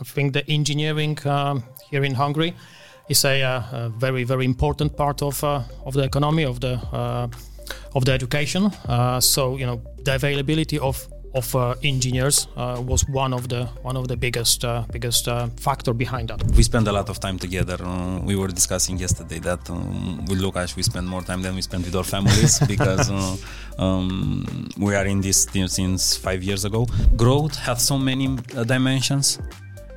I think the engineering um, here in Hungary is a, a, very very important part of of the economy of the of the education. so you know the availability of of uh, engineers uh, was one of the one of the biggest uh, biggest factor behind that. We spend a lot of time together. we were discussing yesterday that um, with Lukasz we spend more time than we spend with our families because um, we are in this team since five years ago. Growth has so many dimensions,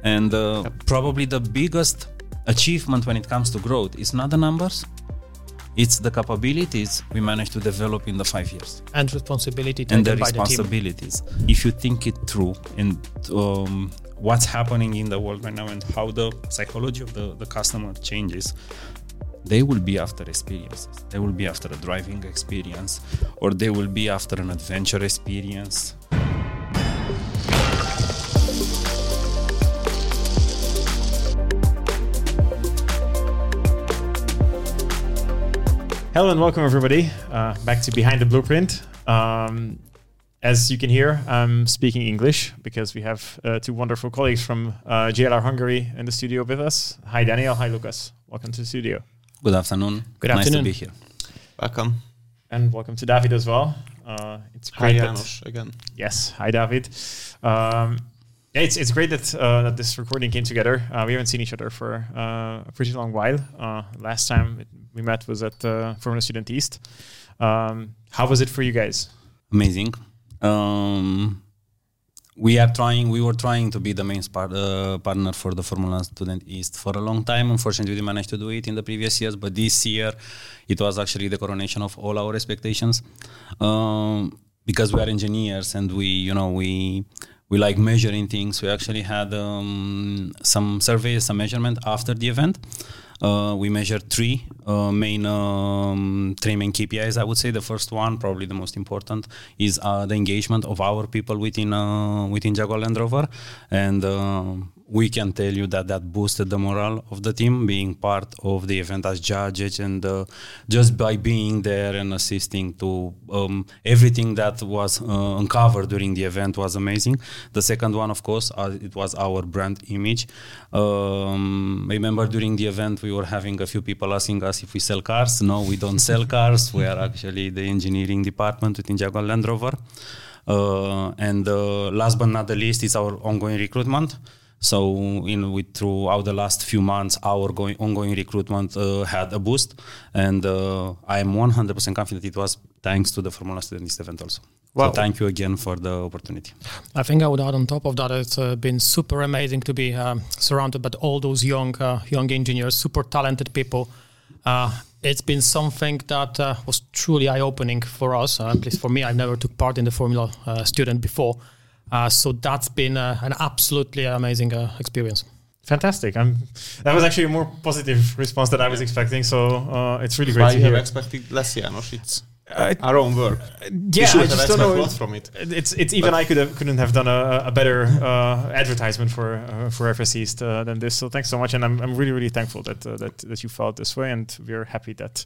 and yep. probably the biggest achievement when it comes to growth is not the numbers it's the capabilities we managed to develop in the five years. And responsibility and the responsibilities the if you think it through and um, what's happening in the world right now and how the psychology of the, the customer changes they will be after experiences. They will be after a driving experience or they will be after an adventure experience Hello and welcome everybody uh, back to Behind the Blueprint. Um, as you can hear, I'm speaking English because we have uh, two wonderful colleagues from uh, JLR Hungary in the studio with us. Hi Daniel, hi Lukasz. Welcome to the studio. Good afternoon. Good afternoon. Nice to be here. Welcome. And welcome to David as well. Uh, it's great. Hi Janos, again. Yes, hi David. Um, yeah, it's, it's great that uh, that this recording came together. Uh, we haven't seen each other for uh, a pretty long while. Uh, last time we met was at uh, Formula Student East. Um, how was it for you guys? Amazing. Um, we are trying. We were trying to be the main part, uh, partner for the Formula Student East for a long time. Unfortunately, we managed to do it in the previous years, but this year it was actually the coronation of all our expectations. Um, because we are engineers and we, you know, we we like measuring things. We actually had um, some surveys, some measurement after the event. Uh, we measured three uh, main um, three main KPIs. I would say the first one, probably the most important, is uh, the engagement of our people within uh, within Jaguar Land Rover, and uh, we can tell you that that boosted the morale of the team being part of the event as judges and uh, just by being there and assisting to um, everything that was uh, uncovered during the event was amazing. The second one of course uh, it was our brand image. Um, I remember during the event we were having a few people asking us if we sell cars? No we don't sell cars. We are actually the engineering department within Jaguar Land Rover. Uh, and uh, last but not the least is our ongoing recruitment so, in with throughout the last few months, our going, ongoing recruitment uh, had a boost, and uh, I am 100% confident it was thanks to the Formula Students event also. Wow. So thank you again for the opportunity. I think I would add on top of that, it's uh, been super amazing to be um, surrounded by all those young uh, young engineers, super talented people. Uh, it's been something that uh, was truly eye-opening for us. at least for me, I never took part in the Formula student before. Uh, so that's been uh, an absolutely amazing uh, experience. Fantastic! I'm, that was actually a more positive response than I was expecting. So uh, it's really great Why to you hear. have expected less, Janos? It's uh, our own work. Yeah, I just don't know. from it. It's it's even but I could have, couldn't have done a, a better uh, advertisement for uh, for FS East uh, than this. So thanks so much, and I'm, I'm really really thankful that uh, that that you felt this way, and we're happy that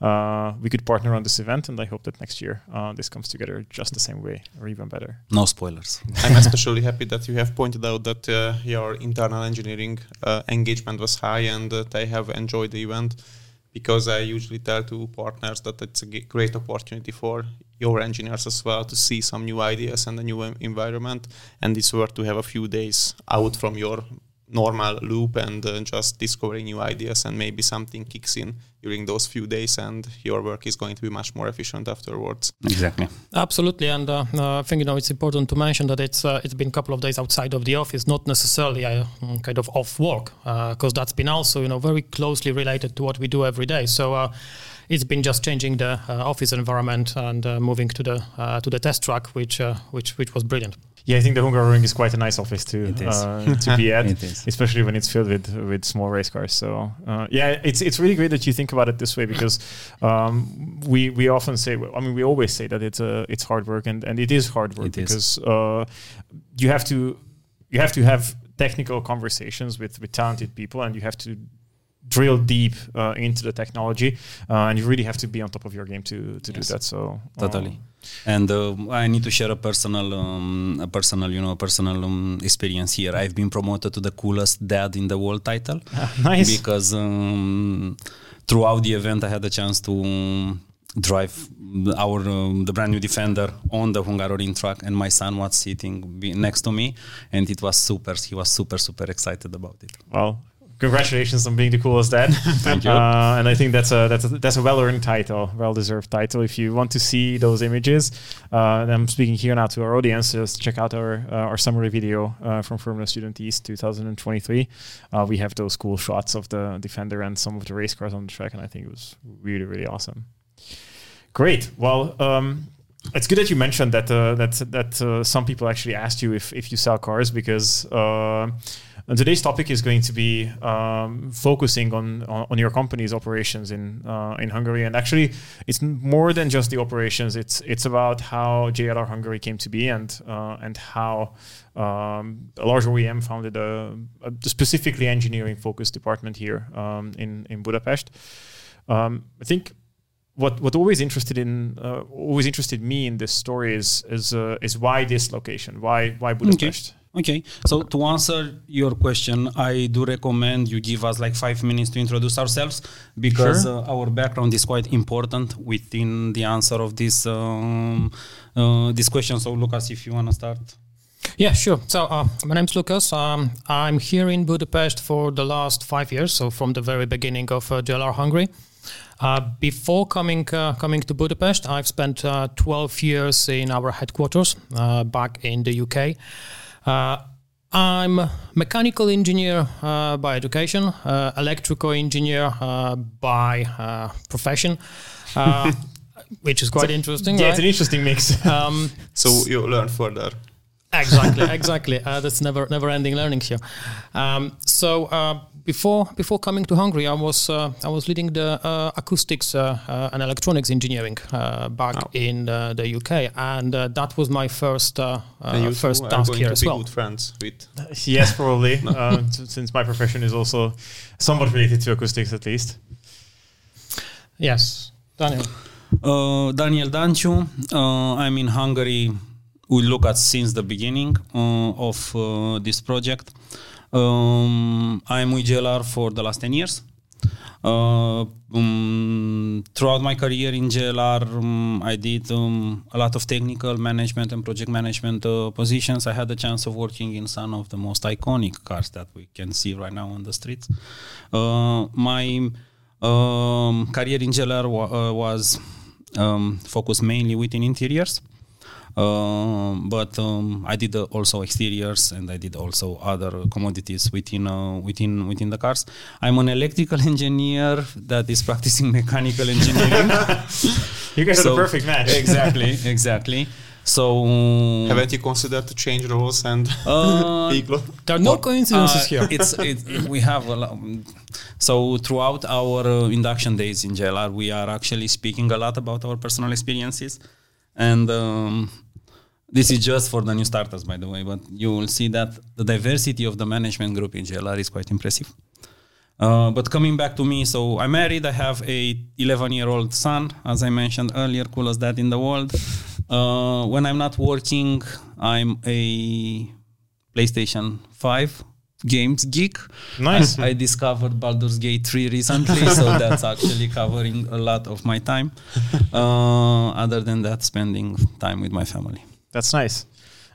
uh, we could partner on this event, and I hope that next year this comes together just the same way or even better. No spoilers. I'm especially happy that you have pointed out that your internal engineering engagement was high and that they have enjoyed the event because I usually tell to partners that it's a great opportunity for your engineers as well to see some new ideas and a new environment. And it's worth to have a few days out from your normal loop and uh, just discovering new ideas and maybe something kicks in during those few days and your work is going to be much more efficient afterwards. Exactly. Absolutely and uh, uh, i think you know it's important to mention that it's uh, it's been a couple of days outside of the office not necessarily a mm, kind of off work because uh, that's been also you know very closely related to what we do every day. So uh, it's been just changing the office environment and moving to the to the test track, which which which was brilliant. Yeah, I think the Hungaroring ring is quite a nice office to uh, to be at, especially when it's filled with with small race cars. So uh, yeah, it's it's really great that you think about it this way because um, we we often say, I mean, we always say that it's a it's hard work and and it is hard work it because uh, you have to you have to have technical conversations with with talented people and you have to drill deep uh, into the technology uh, and you really have to be on top of your game to to yes. do that. So totally And uh, I need to share a personal, um, a personal, you know, personal um, experience here. I've been promoted to the coolest dad in the world title. nice. Because um, throughout the event, I had the chance to um, drive our um, the brand new Defender on the Hungaroring track, and my son was sitting next to me, and it was super. He was super super excited about it. Well, congratulations on being the coolest dad. Thank you. Uh, and I think that's a that's a, that's a well-earned title, well-deserved title. If you want to see those images, uh, and I'm speaking here now to our audience. Just check out our uh, our summary video uh, from Formula Student East 2023. Uh, we have those cool shots of the Defender and some of the race cars on the track, and I think it was really really awesome. Great. Well. Um, it's good that you mentioned that uh, that that uh, some people actually asked you if, if you sell cars because uh, today's topic is going to be um, focusing on, on, on your company's operations in uh, in Hungary and actually it's more than just the operations it's it's about how JLR Hungary came to be and uh, and how um, a large OEM founded a, a specifically engineering focused department here um, in in Budapest. Um, I think what what always interested in uh, always interested me in this story is is uh, is why this location? Why why Budapest? Okay. Okay, so to answer your question, I do recommend you give us like five minutes to introduce ourselves because sure. uh, our background is quite important within the answer of this um, uh, this question. So, Lukasz, if you want to start. Yeah, sure. So uh, my name's Lukasz. Um, I'm here in Budapest for the last five years, so from the very beginning of uh, JLR Hungary. Uh, before coming uh, coming to Budapest, I've spent uh, 12 years in our headquarters uh, back in the UK. Uh, I'm mechanical engineer uh, by education, electrical engineer by profession. which is quite interesting. Yeah, right? it's an interesting mix. Um, so you learn further. Exactly, exactly. Uh, that's never never ending learning here. Um, so uh, before before coming to Hungary, I was uh, I was leading the uh, acoustics uh, uh, and electronics engineering back oh. in the UK, and that was my first first task here as well. Good friends with yes, probably, since my profession is also somewhat related to acoustics, at least. Yes, Daniel. Daniel Danciu. I'm in Hungary we look at since the beginning uh, of uh, this project. Um, I'm with JLR for the last 10 years. Uh, um, throughout my career in JLR, um, I did um, a lot of technical management and project management uh, positions. I had the chance of working in some of the most iconic cars that we can see right now on the streets. Uh, my um, career in JLR wa- uh, was um, focused mainly within interiors. Um, but um, I did uh, also exteriors and I did also other commodities within uh, within within the cars. I'm an electrical engineer that is practicing mechanical engineering. you guys so, are the perfect match. exactly, exactly. So haven't you considered to change roles and uh, There are no coincidences uh, here. It's it, we have a lot, so throughout our uh, induction days in JLR, we are actually speaking a lot about our personal experiences and um, this is just for the new starters, by the way, but you will see that the diversity of the management group in JLR is quite impressive. Uh, but coming back to me, so I'm married. I have a 11 year old son, as I mentioned earlier, coolest dad in the world. Uh, when I'm not working, I'm a PlayStation 5 games geek. Nice. I, I, discovered Baldur's Gate 3 recently, so that's actually covering a lot of my time. Uh, other than that, spending time with my family. That's nice.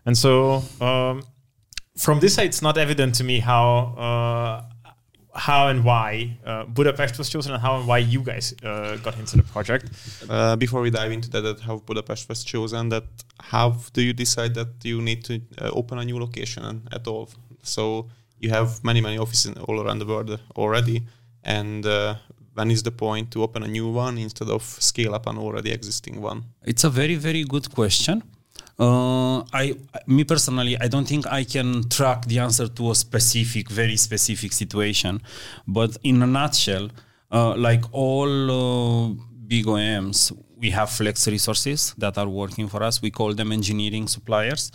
And so, um, from this side, it's not evident to me how. Uh, how and why uh, Budapest was chosen and how and why you guys uh, got into the project. Uh, before we dive into that, that, how Budapest was chosen, that how do you decide that you need to uh, open a new location at all? So you have many many offices all around the world already and uh, when is the point to open a new one instead of scale up an already existing one it's a very very good question uh, I, me personally, I don't think I can track the answer to a specific, very specific situation. But in a nutshell, uh, like all uh, big OEMs, we have flex resources that are working for us. We call them engineering suppliers.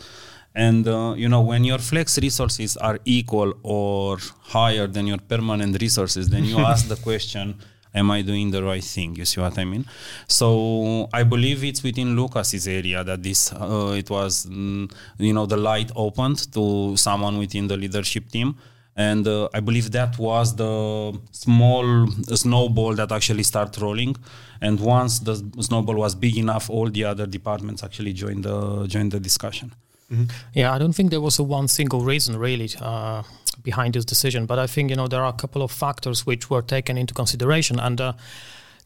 And uh, you know, when your flex resources are equal or higher than your permanent resources, then you ask the question: am I doing the right thing? You see what I mean? So I believe it's within Lukasz's area that this uh, it was mm, you know the light opened to someone within the leadership team. And uh, I believe that was the small snowball that actually started rolling. And once the snowball was big enough, all the other departments actually joined the joined the discussion. Mm-hmm. Yeah, I don't think there was a one single reason really uh, behind this decision, but I think you know there are a couple of factors which were taken into consideration, and uh,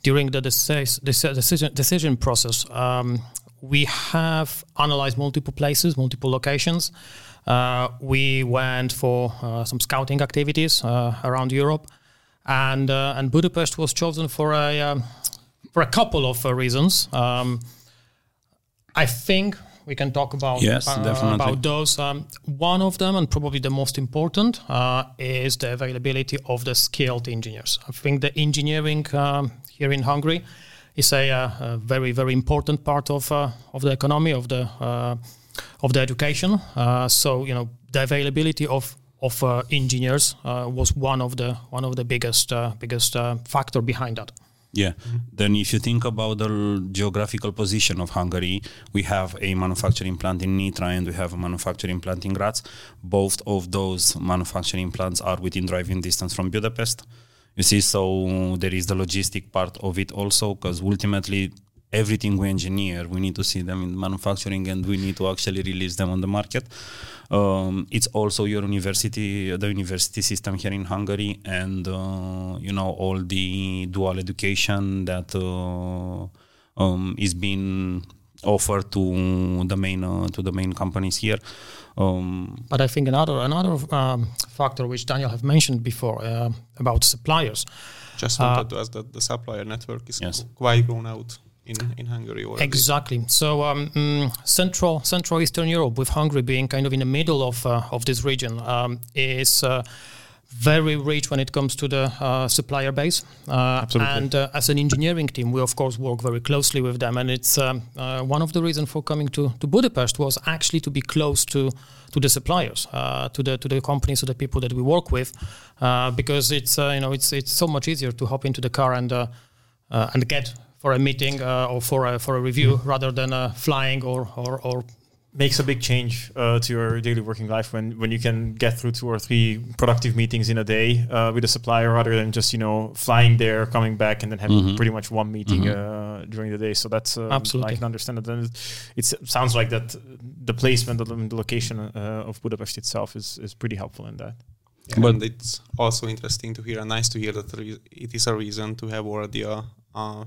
during the decision decision process, um, we have analyzed multiple places, multiple locations. Uh, we went for uh, some scouting activities uh, around Europe, and uh, and Budapest was chosen for a um, for a couple of reasons. Um, I think we can talk about yes, uh, about those. Um, one of them, and probably the most important, uh, is the availability of the skilled engineers. I think the engineering um, here in Hungary is a, uh, a, very very important part of uh, of the economy of the uh, of the education. Uh, so you know the availability of of engineers was one of the one of the biggest biggest factor behind that. Yeah. Mm-hmm. Then, if you think about the geographical position of Hungary, we have a manufacturing plant in Nitra and we have a manufacturing plant in Graz. Both of those manufacturing plants are within driving distance from Budapest. You see, so there is the logistic part of it also, because ultimately everything we engineer, we need to see them in manufacturing and we need to actually release them on the market. Um, it's also your university, the university system here in Hungary, and uh, you know all the dual education that uh, um, is being offered to the main uh, to the main companies here. Um, but I think another another um, factor which Daniel have mentioned before uh, about suppliers. Just wanted uh, to ask that the supplier network is yes. quite grown out in, in Hungary already. Exactly. So um, mm, Central Central Eastern Europe, with Hungary being kind of in the middle of uh, of this region, um, is uh, very rich when it comes to the uh, supplier base. Uh, Absolutely. And uh, as an engineering team, we of course work very closely with them. And it's um, uh, one of the reasons for coming to, to Budapest was actually to be close to to the suppliers, to the to the companies, to the people that we work with, because it's you know it's it's so much easier to hop into the car and and get for a meeting uh, or for a, for a review mm-hmm. rather than uh, flying or, or, or makes a big change uh, to your daily working life when when you can get through two or three productive meetings in a day uh, with a supplier rather than just you know flying there coming back and then having mm-hmm. pretty much one meeting mm-hmm. uh, during the day so that's uh, absolutely i can understand it and it sounds like that the placement of the, the location uh, of budapest itself is is pretty helpful in that yeah, but it's also interesting to hear and nice to hear that it is a reason to have already a, a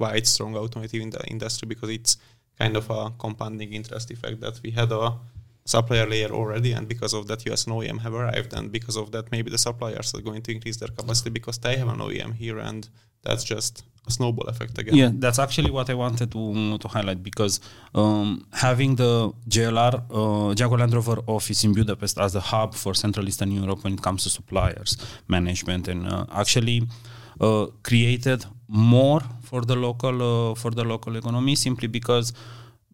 quite strong automotive in the industry because it's kind of a compounding interest effect that we had a supplier layer already and because of that US and OEM have arrived and because of that maybe the suppliers are going to increase their capacity because they have an OEM here and that's just a snowball effect again. Yeah, that's actually what I wanted to, to highlight because um, having the JLR, uh, Jaguar Land Rover office in Budapest as a hub for Central Eastern Europe when it comes to suppliers, management, and uh, actually uh, created more for the local uh, for the local economy simply because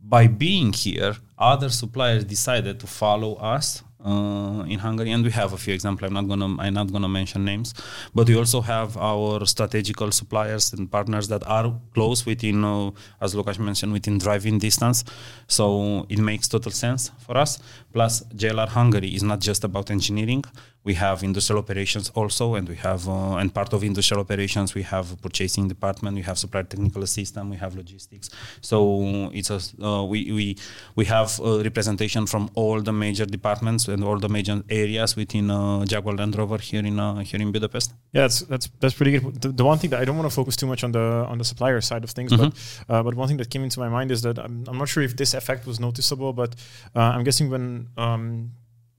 by being here other suppliers decided to follow us uh, in Hungary, and we have a few examples. I'm not gonna I'm not gonna mention names, but we also have our strategical suppliers and partners that are close within, uh, as Lukasz mentioned, within driving distance. So it makes total sense for us. Plus, JLR Hungary is not just about engineering we have industrial operations also and we have uh, and part of industrial operations we have purchasing department we have supply technical system we have logistics. So it's a uh, we we we have representation from all the major departments and all the major areas within uh, Jaguar Land Rover here in uh, here in Budapest. Yeah that's that's that's pretty good. The, the, one thing that I don't want to focus too much on the on the supplier side of things mm-hmm. but uh, but one thing that came into my mind is that I'm, I'm not sure if this effect was noticeable but uh, I'm guessing when um,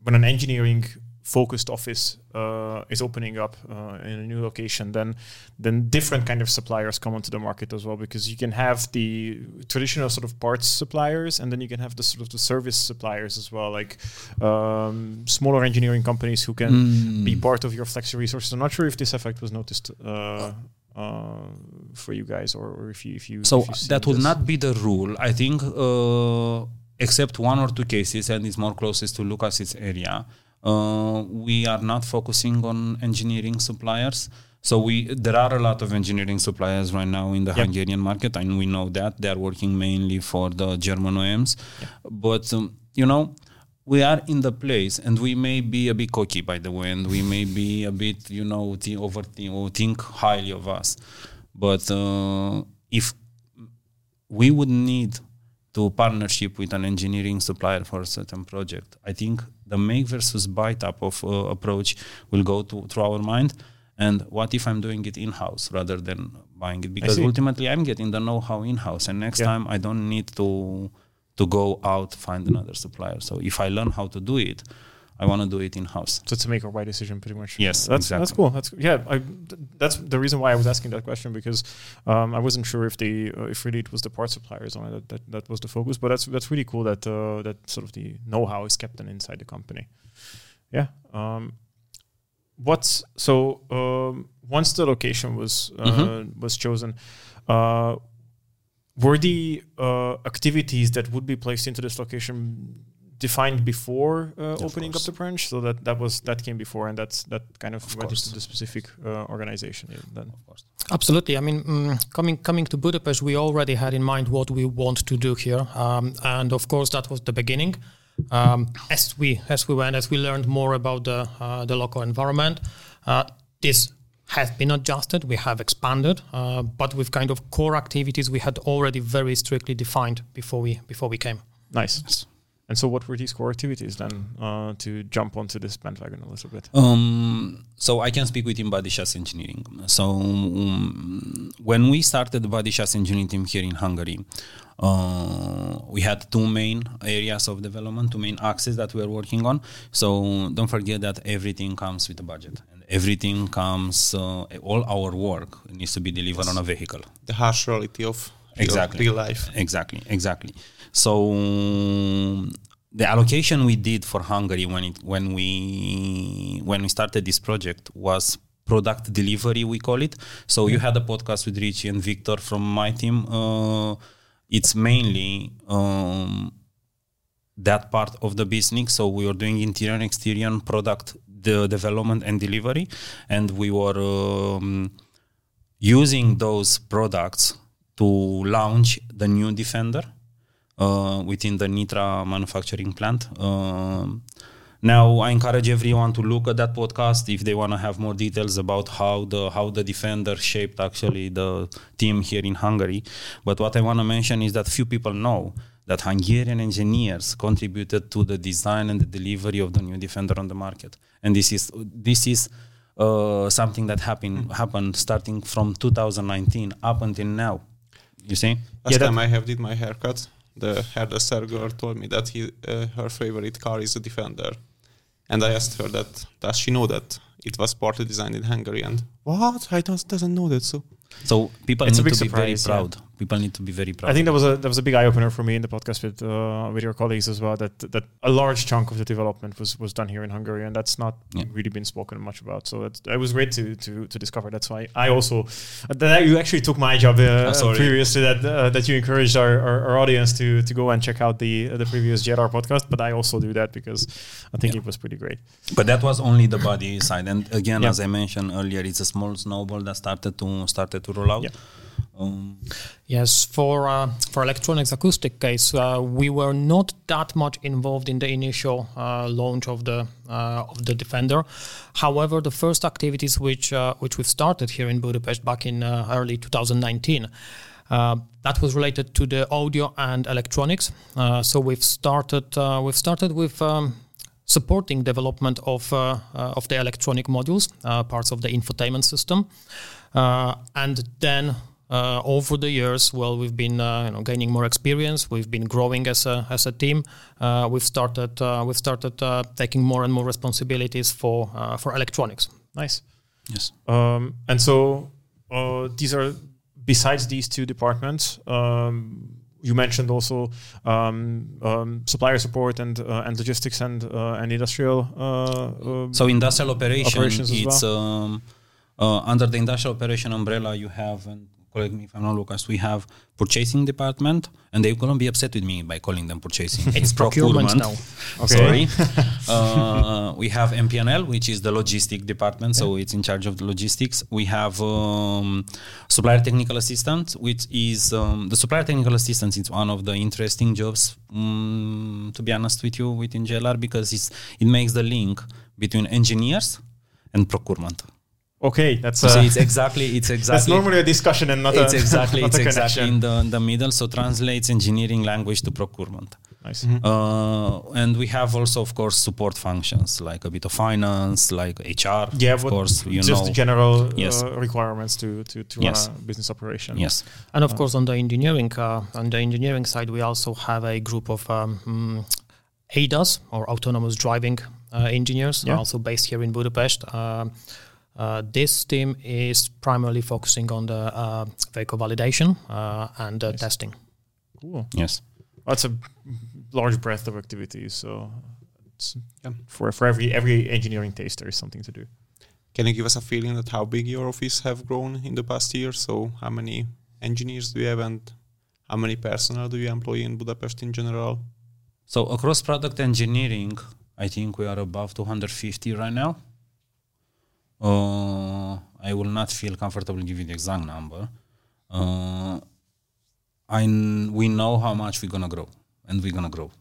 when an engineering focused office uh, is opening up uh, in a new location, then then different kind of suppliers come onto the market as well because you can have the traditional sort of parts suppliers and then you can have the sort of the service suppliers as well, like um, smaller engineering companies who can mm. be part of your flexi resources. I'm not sure if this effect was noticed. Uh, uh, for you guys, or, or if you if you so if you that will not be the rule. I think, uh, except one or two cases, and it's more closest to Lukasz's area uh, we are not focusing on engineering suppliers. So we there are a lot of engineering suppliers right now in the yep. Hungarian market, and we know that they are working mainly for the German OEMs. Yep. But um, you know, we are in the place, and we may be a bit cocky, by the way, and we may be a bit, you know, th- overthink or think highly of us. But uh, if we would need to partnership with an engineering supplier for a certain project, I think the make versus buy type of uh, approach will go to through our mind. And what if i'm doing it in house rather than buying it? Because ultimately i'm getting the know-how in house and next yeah. time i don't need to to go out find another supplier. So if i learn how to do it I want to do it in house. So to make a right decision, pretty much. Yes, that's exactly. that's cool. That's yeah. I, that's the reason why I was asking that question because um, I wasn't sure if the uh, if really it was the part suppliers on it that, that, that was the focus. But that's that's really cool that uh, that sort of the know-how is kept inside the company. Yeah. Um, what's so um, once the location was uh, mm-hmm. was chosen uh, were the uh, activities that would be placed into this location defined before uh, opening up the branch so that that was that came before and that's that kind of, of went into the specific uh, organization then. Of course. Absolutely. I mean mm, coming coming to budapest we already had in mind what we want to do here. Um, and of course that was the beginning. Um, as we as we went, as we learned more about the uh, the local environment, uh, this has been adjusted. We have expanded, uh, but with kind of core activities we had already very strictly defined before we before we came. Nice. And so, what were these core activities then uh, to jump onto this bandwagon a little bit? Um, so, I can speak within body chassis engineering. So, um, when we started the body chassis engineering team here in Hungary, uh, we had two main areas of development, two main axes that we are working on. So, don't forget that everything comes with a budget, and everything comes. Uh, all our work needs to be delivered on a vehicle. The harsh reality of exactly real life. Exactly, exactly. So the allocation we did for Hungary when it when we when we started this project was product delivery we call it. So you had a podcast with Richie and Victor from my team. Uh, it's mainly um, that part of the business. So we were doing interior and exterior product the development and delivery, and we were um, using those products to launch the new Defender uh, within the Nitra manufacturing plant. Uh, now I encourage everyone to look at that podcast if they want to have more details about how the how the defender shaped actually the team here in Hungary. But what I want to mention is that few people know that Hungarian engineers contributed to the design and the delivery of the new defender on the market. And this is this is uh, something that happened happened starting from 2019 up until now. You see? Last yeah, time I have did my haircut, the hairdresser girl told me that he, uh, her favorite car is a Defender. And I asked her that, does she know that it was partly designed in Hungary? And what? I don't, doesn't know that. So so people it's need to surprise, be very proud. Yeah. People need to be very proud. I think that was a that was a big eye opener for me in the podcast with uh, with your colleagues as well. That that a large chunk of the development was was done here in Hungary, and that's not yeah. really been spoken much about. So that it was great to to to discover. That's why I also that you actually took my job uh, oh, previous to that uh, that you encouraged our, our, our, audience to to go and check out the uh, the previous JLR podcast. But I also do that because I think yeah. it was pretty great. But that was only the body side, and again, as I mentioned earlier, it's a small snowball that started to started to roll out. Um, yes, for uh, for electronics acoustic case, uh, we were not that much involved in the initial uh, launch of the uh, of the Defender. However, the first activities which uh, which we've started here in Budapest back in uh, early 2019. that was related to the audio and electronics. so we've started we've started with um, supporting development of of the electronic modules, parts of the infotainment system. And then uh, over the years, well, we've been uh, you know, gaining more experience. We've been growing as a as a team. Uh, we've started uh, we've started uh, taking more and more responsibilities for for electronics. Nice. Yes. Um, and so these are besides these two departments. Um, you mentioned also um, um, supplier support and uh, and logistics and uh, and industrial. Uh, so industrial operation, operations it's well. um, uh, under the industrial operation umbrella, you have correct me if I'm not Lukasz, we have purchasing department, and they're gonna be upset with me by calling them purchasing. it's procurement, now. Okay. Sorry. uh, we have MP&L, which is the logistic department, so it's in charge of the logistics. We have um, supplier technical assistant, which is um, the supplier technical assistant. It's one of the interesting jobs, um, to be honest with you, within JLR because it's, it makes the link between engineers and procurement. Okay, that's uh, it's exactly it's exactly that's normally a discussion and not it's a, exactly not it's a exactly in the, in the middle. So translates engineering language to procurement. Nice. Mm-hmm. Uh, and we have also, of course, support functions like a bit of finance, like HR. Yeah, of course, you just know. general yes. uh, requirements to to, to yes. run a business operation. Yes, and of uh, course, on the engineering uh, on the engineering side, we also have a group of um, mm, ADAS or autonomous driving uh, engineers, yeah. also based here in Budapest. Uh, this team is primarily focusing on the uh, vehicle validation uh, and yes. testing. Cool. Yes. That's a large breadth of activities. So yeah. for for every every engineering taste, there is something to do. Can you give us a feeling that how big your office have grown in the past year? So how many engineers do you have and how many personnel do you employ in Budapest in general? So across product engineering, I think we are above 250 right now. Uh, I will not feel comfortable giving the exact number. Uh, I we know how much we're gonna grow, and we're gonna grow.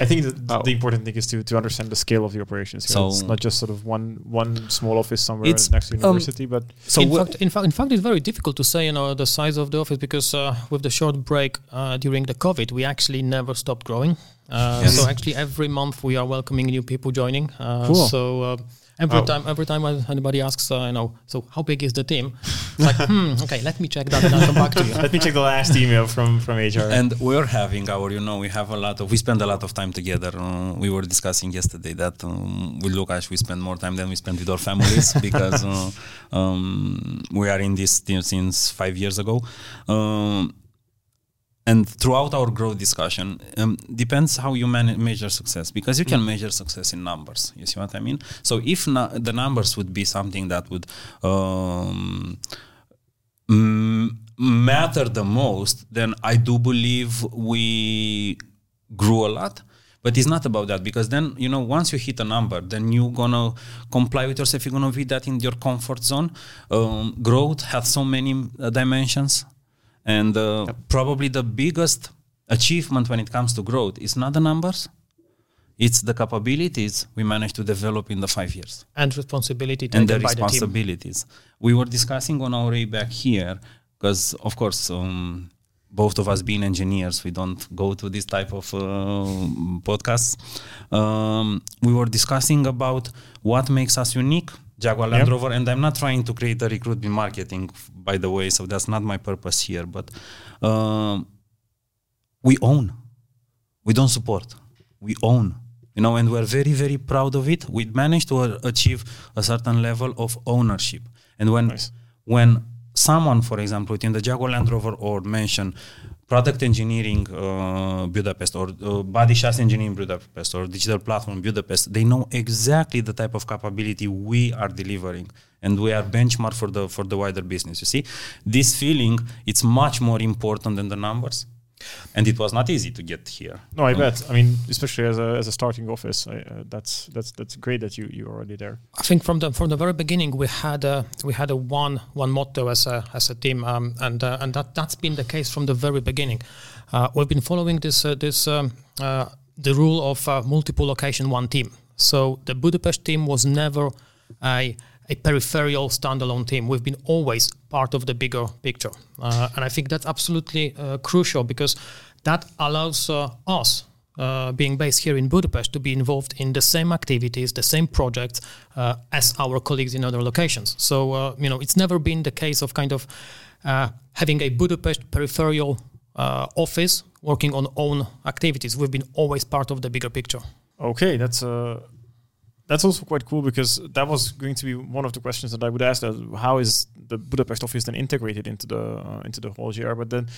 I think the, oh. the important thing is to, to understand the scale of the operations. So it's not just sort of one one small office somewhere next to um, university, um, but so in fact, in fact, in fact, it's very difficult to say you know the size of the office because uh, with the short break uh, during the COVID, we actually never stopped growing. Uh, yes. So actually, every month we are welcoming new people joining. Uh, cool. So uh, Every oh. time, every time anybody asks, uh, you know, so how big is the team? like, hmm, okay, let me check that and I'll come back to you. let me check the last email from from HR. And we're having our, you know, we have a lot of, we spend a lot of time together. Uh, we were discussing yesterday that um, with Lukasz we spend more time than we spend with our families because uh, um, we are in this team since five years ago. Um, and throughout our growth discussion um, depends how you man- measure success because you can mm. measure success in numbers you see what i mean? So if na- the numbers would be something that would um, m- matter the most then i do believe we grew a lot. But it's not about that because then you know once you hit a number then you're gonna comply with yourself you're gonna be that in your comfort zone. Um, growth has so many uh, dimensions and uh, yep. probably the biggest achievement when it comes to growth is not the numbers, it's the capabilities we managed to develop in the five years and responsibility and the responsibilities. The we were discussing on our way back here because, of course, um, both of us being engineers, we don't go to this type of uh, podcasts. Um, we were discussing about what makes us unique Jaguar Land Rover, and I'm not trying to create a recruitment marketing, by the way, so that's not my purpose here. But uh, we own, we don't support, we own. You know, and we're very, very proud of it. We managed to achieve a certain level of ownership. And when nice. when someone, for example, within the Jaguar Land Rover or mention product engineering uh, Budapest or uh, body chassis engineering Budapest or digital platform Budapest, they know exactly the type of capability we are delivering and we are benchmark for the for the wider business. You see, this feeling it's much more important than the numbers and it was not easy to get here. No, I bet. I mean, especially as a, as a starting office, I, uh, that's that's that's great that you you're already there. I think from the from the very beginning we had a we had a one one motto as a as a team, um, and uh, and that that's been the case from the very beginning. Uh, we've been following this uh, this um, uh, the rule of uh, multiple location one team. So the Budapest team was never a a peripheral standalone team. We've been always part of the bigger picture. Uh, and I think that's absolutely uh, crucial because that allows uh, us, uh, being based here in Budapest, to be involved in the same activities, the same projects uh, as our colleagues in other locations. So, uh, you know, it's never been the case of kind of having a Budapest peripheral office working on own activities. We've been always part of the bigger picture. Okay, that's a that's also quite cool because that was going to be one of the questions that I would ask. That how is the Budapest office then integrated into the uh, into the whole JLR? But then,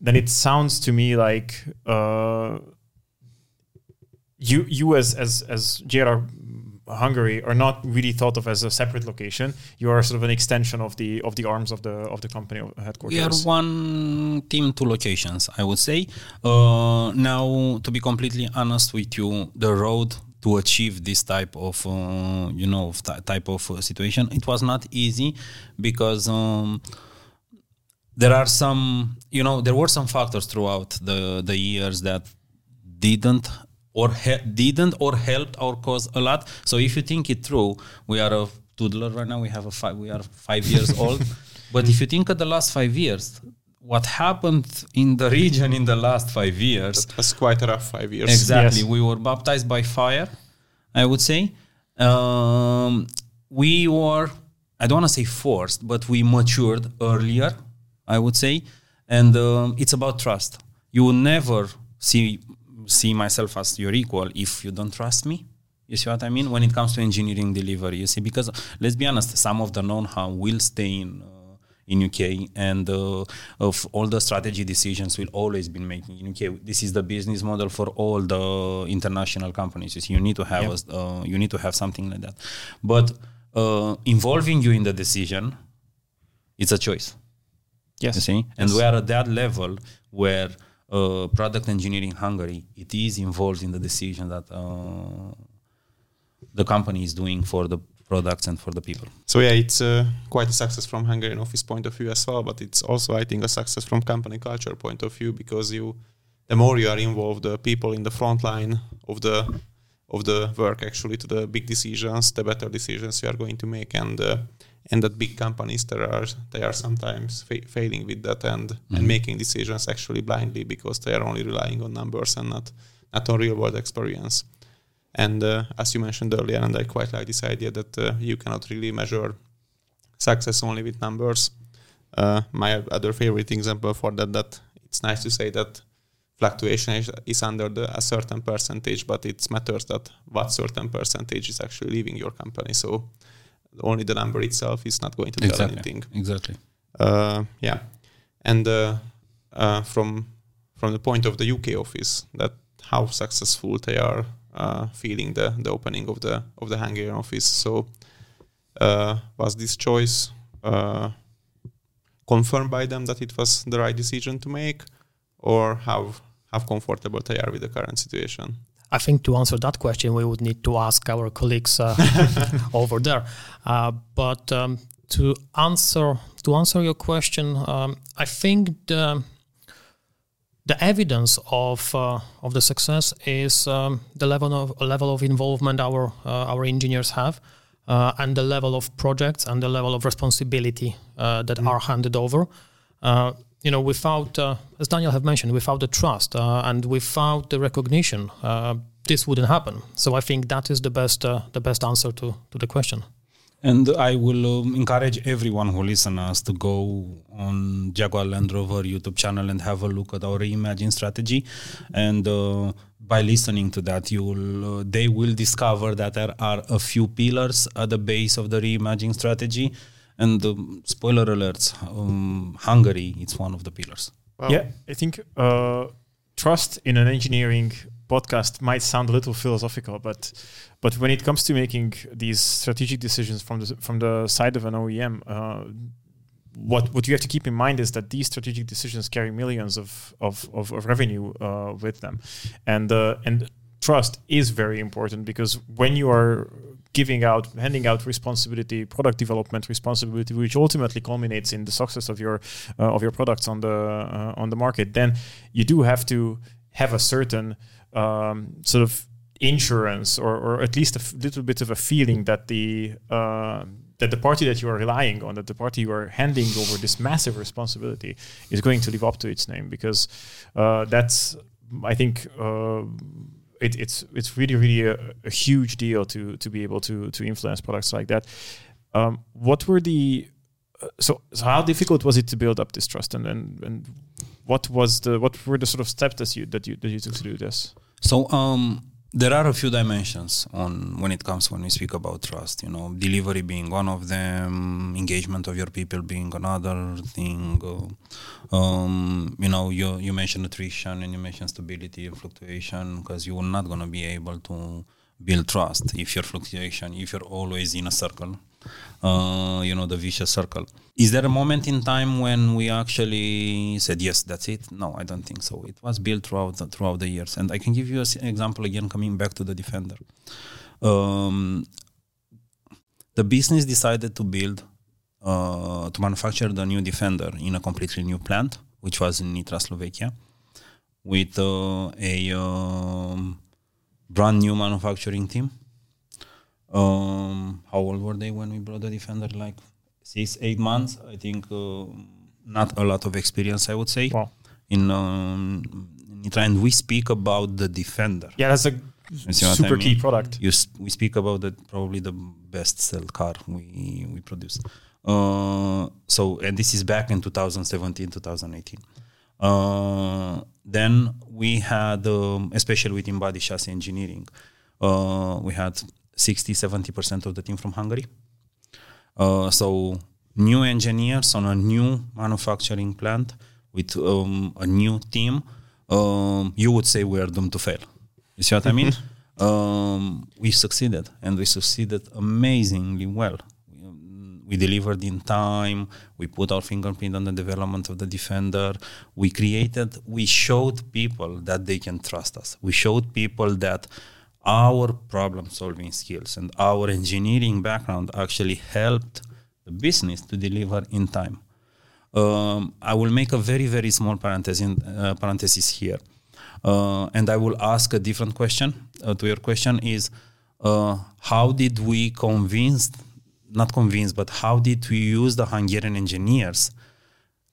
then it sounds to me like uh, you you as as as JLR Hungary are not really thought of as a separate location. You are sort of an extension of the of the arms of the of the company headquarters. We are one team, two locations, I would say. Uh, now, to be completely honest with you, the road to achieve this type of uh, you know type of uh, situation, it was not easy because. Um, there are some, you know, there were some factors throughout the the years that didn't or didn't or helped our cause a lot. So if you think it through, we are a toddler right now. We have a five. We are five years old. But if you think of the last five years, what happened in the region in the last five years? That's quite a rough five years. Exactly. Yes. We were baptized by fire. I would say. Um, we were. I don't want to say forced, but we matured earlier. I would say, and um, it's about trust. You will never see see myself as your equal if you don't trust me. You see what I mean? When it comes to engineering delivery, you see, because let's be honest, some of the know-how will stay in uh, in UK, and uh, of all the strategy decisions will always be making in UK. This is the business model for all the international companies. You need to have yep. a, uh, you need to have something like that, but uh, involving you in the decision, it's a choice. Yes. You see, and yes. we are at that level where uh, product engineering Hungary, it is involved in the decision that uh, the company is doing for the products and for the people. So yeah, it's uh, quite a success from Hungarian office point of view as well, but it's also I think a success from company culture point of view because you, the more you are involved, the people in the front line of the of the work actually to the big decisions, the better decisions you are going to make, and uh, and that big companies there are they are sometimes fa- failing with that and mm-hmm. and making decisions actually blindly because they are only relying on numbers and not not on real world experience. And uh, as you mentioned earlier, and I quite like this idea that uh, you cannot really measure success only with numbers. Uh, my other favorite example for that that it's nice to say that fluctuation is, is under the, a certain percentage, but it matters that what certain percentage is actually leaving your company. So only the number itself is not going to tell exactly. anything. Exactly. Uh, yeah, and uh, uh, from from the point of the UK office, that how successful they are feeling the the opening of the of the Hungarian office. So uh, was this choice uh, confirmed by them that it was the right decision to make, or how how comfortable they are with the current situation? I think to answer that question, we would need to ask our colleagues uh, over there. Uh, but um, to answer to answer your question, um, I think the the evidence of uh, of the success is um, the level of level of involvement our uh, our engineers have, uh, and the level of projects and the level of responsibility uh, that mm. are handed over you know, without, uh, as Daniel have mentioned, without the trust uh, and without the recognition, uh, this wouldn't happen. So I think that is the best, uh, the best answer to, to the question. And I will um, encourage everyone who listens us to go on Jaguar Land Rover YouTube channel and have a look at our reimagine strategy. And uh, by listening to that, you will uh, they will discover that there are a few pillars at the base of the reimagine strategy and um, spoiler alerts, um, Hungary, it's one of the pillars. Wow. Yeah, I think uh, trust in an engineering podcast might sound a little philosophical, but but when it comes to making these strategic decisions from the from the side of an OEM, uh, what what you have to keep in mind is that these strategic decisions carry millions of of, of, of revenue uh, with them, and uh, and trust is very important because when you are giving out, handing out responsibility, product development responsibility, which ultimately culminates in the success of your uh, of your products on the uh, on the market, then you do have to have a certain um, sort of insurance or, or at least a f- little bit of a feeling that the uh, that the party that you are relying on, that the party you are handing over this massive responsibility is going to live up to its name, because uh, that's I think uh, it, it's it's really really a, a, huge deal to to be able to to influence products like that. Um, what were the uh, so, so how difficult was it to build up this trust and and, and what was the what were the sort of steps that you that you that you took to do this? So um, there are a few dimensions on when it comes when we speak about trust you know delivery being one of them engagement of your people being another thing uh, um, you know you you mentioned nutrition and you mentioned stability and fluctuation because you're not going to be able to build trust if you're fluctuation if you're always in a circle uh, you know the vicious circle. Is there a moment in time when we actually said yes that's it no i don't think so. It was built throughout the, throughout the years. And i can give you an example again coming back to the defender. Um, the business decided to build uh, to manufacture the new defender in a completely new plant which was in nitra slovakia with uh, a um, brand new manufacturing team. Um, how old were they when we brought the defender? Like six, eight months. I think uh, not a lot of experience, I would say. Wow. In um, and we speak about the defender. Yeah, that's a super I mean? key product. You, we speak about the probably the best sell car we we produce. Uh, so and this is back in 2017, 2018. Uh, then we had, um, especially within body chassis engineering, uh, we had 60, 70% of the team from Hungary. Uh, so new engineers on a new manufacturing plant with um, a new team, um, you would say we are doomed to fail. You see what I mean? Um, we succeeded, and we succeeded amazingly well we delivered in time we put our fingerprint on the development of the defender we created we showed people that they can trust us we showed people that our problem solving skills and our engineering background actually helped the business to deliver in time um, i will make a very very small parenthesis, uh, parenthesis here uh, and i will ask a different question uh, to your question is uh, how did we convince not convince, but how did we use the Hungarian engineers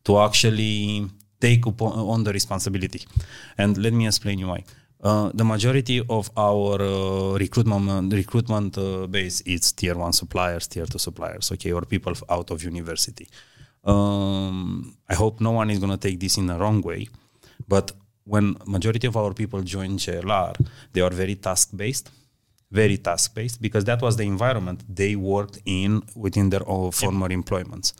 to actually take on the responsibility? And let me explain you why. Uh, the majority of our uh, recruitment recruitment uh, base is tier one suppliers, tier two suppliers, okay, or people out of university. Um, I hope no one is going to take this in the wrong way, but when majority of our people join JLR, they are very task based very task based because that was the environment they worked in within their own former yep. employments.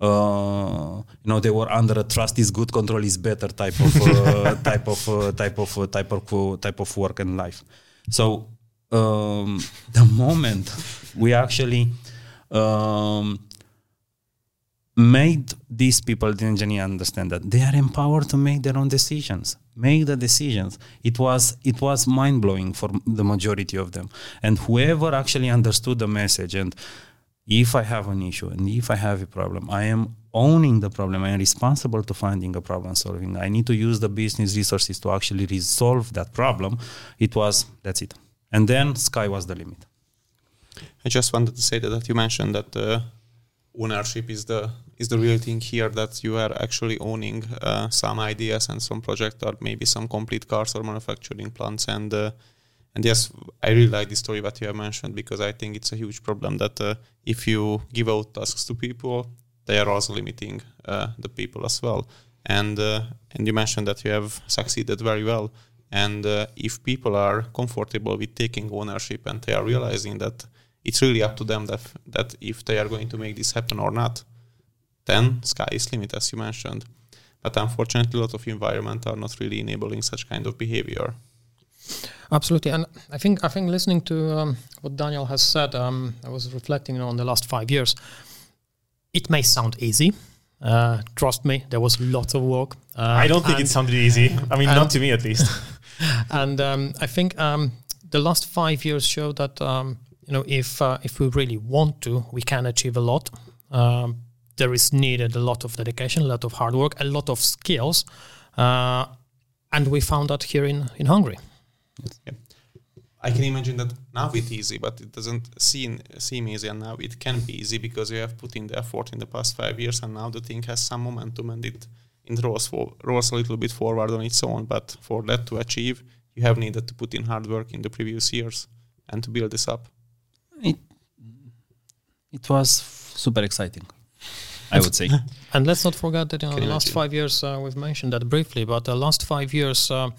Uh, you know, they were under a trust is good, control is better type of uh, type of uh, type of uh, type of uh, type of work and life. So um, the moment we actually um, made these people, the engineer, understand that they are empowered to make their own decisions make the decisions it was it was mind blowing for the majority of them and whoever actually understood the message and if i have an issue and if i have a problem i am owning the problem. I am responsible to finding a problem solving. I need to use the business resources to actually resolve that problem. It was that's it. And then sky was the limit. I just wanted to say that, that you mentioned that uh, ownership is the is the real thing here that you are actually owning uh, some ideas and some project or maybe some complete cars or manufacturing plants and uh, and yes i really like the story that you have mentioned because i think it's a huge problem that uh, if you give out tasks to people they are also limiting uh, the people as well and uh, and you mentioned that you have succeeded very well and uh, if people are comfortable with taking ownership and they are realizing that it's really up to them that, that if they are going to make this happen or not then sky is limit, as you mentioned. But unfortunately, a lot of environment are not really enabling such kind of behavior. Absolutely, and I think I think listening to um, what Daniel has said, um, I was reflecting on the last five years. It may sound easy. Uh, trust me, there was lots of work. Uh, I don't think it sounded easy. I mean, not to me at least. and um, I think um, the last five years show that um, you know if uh, if we really want to, we can achieve a lot. Um, there is needed a lot of dedication, a lot of hard work, a lot of skills, uh, and we found that here in in Hungary. Yeah. I can imagine that now it's easy, but it doesn't seem seem easy, and now it can be easy because you have put in the effort in the past five years, and now the thing has some momentum and it it rolls, for, rolls a little bit forward on its own. But for that to achieve, you have needed to put in hard work in the previous years and to build this up. It it was super exciting. I would say. and let's not forget that in the last five years, uh, we've mentioned that briefly, but the last five years, uh,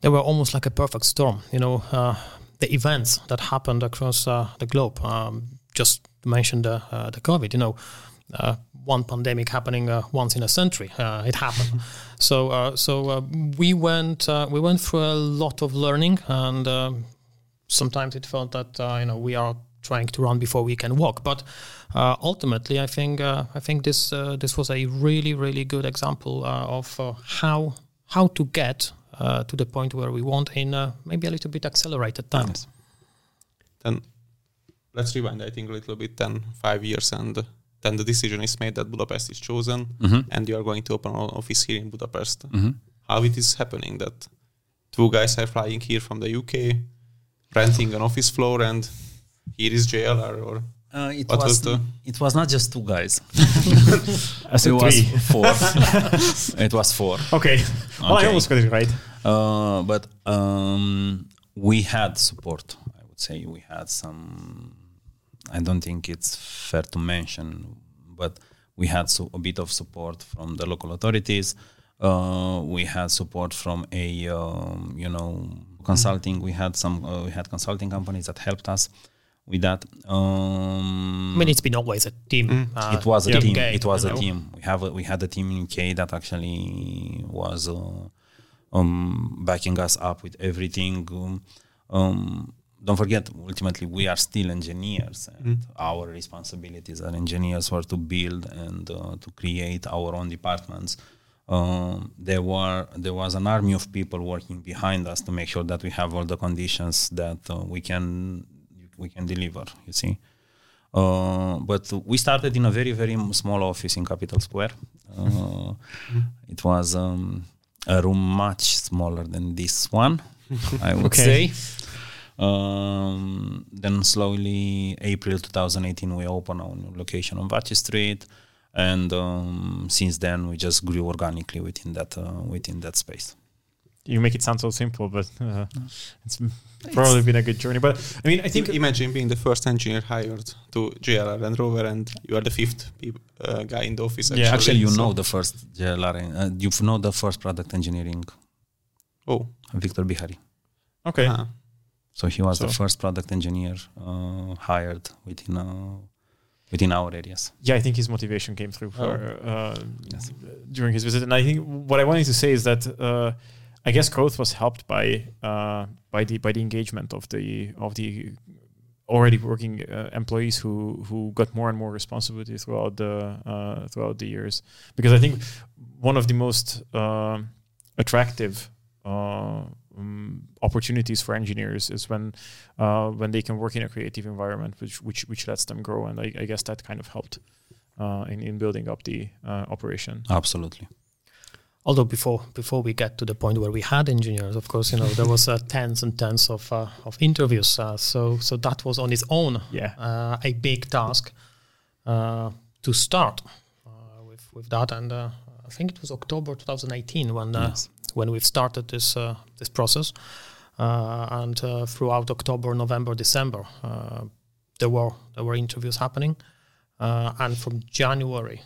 they were almost like a perfect storm. You know, uh, the events that happened across uh, the globe. Um, just mentioned the uh, the COVID. You know, uh, one pandemic happening once in a century. it happened. so so we went we went through a lot of learning and. Sometimes it felt that uh, you know we are trying to run before we can walk. But uh, ultimately, I think uh, I think this uh, this was a really really good example uh, of uh, how how to get uh, to the point where we want in maybe a little bit accelerated time. Yes. Then let's rewind. I think a little bit. Then five years and. Then the decision is made that Budapest is chosen, mm-hmm. and you are going to open an office here in Budapest. Mm-hmm. How it is happening that two guys are flying here from the UK, renting an office floor, and here is JLR or uh, it what was, was the it was not just two guys. It was four. it was four. Okay. Well, okay. I almost got it right. Uh, but um, we had support. I would say we had some. I don't think it's fair to mention, but we had so, a bit of support from the local authorities. Uh, we had support from a um, you know consulting. We had some. Uh, we had consulting companies that helped us with that. Um, I mean, it's been always a team. Mm. Uh, it was a team. UK, it was a know. team. We have a, we had a team in UK that actually was uh, um, backing us up with everything. Um, um don't forget, ultimately, we are still engineers, and mm. our responsibilities as engineers were to build and uh, to create our own departments. Um, there were there was an army of people working behind us to make sure that we have all the conditions that uh, we can we can deliver. You see, uh, but we started in a very very small office in Capital Square. Uh, mm-hmm. it was um, a room much smaller than this one, I would okay. say. Um, then slowly, April 2018, we opened our new location on Váci Street, and um, since then we just grew organically within that uh, within that space you make it sound so simple, but uh, it's probably it's been a good journey. But I mean, I think imagine being the first engineer hired to JLR Land Rover, and you are the fifth uh, guy in the office. Actually. Yeah, actually, you so know the first JLR. Uh, you know the first product engineering. Oh, Victor Bihari. Okay. Uh-huh. So he was so. the first product engineer uh, hired within uh, within our areas. Yeah, I think his motivation came through for, oh. Uh, yes. during his visit, and I think what I wanted to say is that I guess growth was helped by uh, by the by the engagement of the of the already working uh, employees who who got more and more responsibility throughout the uh, throughout the years. Because I think one of the most uh, attractive uh, um, opportunities for engineers is when uh, when they can work in a creative environment, which which which lets them grow. And I, I guess that kind of helped in in building up the operation. Absolutely although before before we get to the point where we had engineers, of course, you know there was uh, tens and tens of uh, of interviews. Uh, so so that was on its own yeah. Uh, a big task uh, to start uh, with with that. And I think it was October 2018 when yes. when we've started this this process. and throughout October, November, December, there were there were interviews happening, and from January,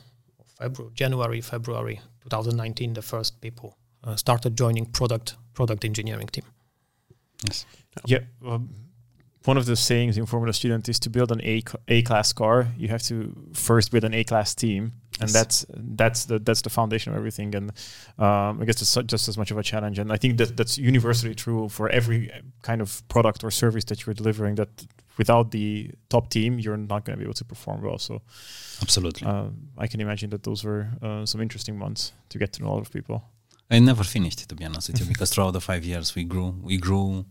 February, January, February 2019, the first people uh, started joining product product engineering team. Yes. Yeah. Um, one of the sayings in Formula Student is to build an A A class car, you have to first build an A class team, and yes. that's that's the that's the foundation of everything. And um, I guess it's just as much of a challenge. And I think that that's universally true for every kind of product or service that you're delivering. That without the top team, you're not going to be able to perform well. So, absolutely, uh, I can imagine that those were uh, some interesting months to get to know a lot of people. I never finished, to be honest with you, because throughout the five years we grew, we grew.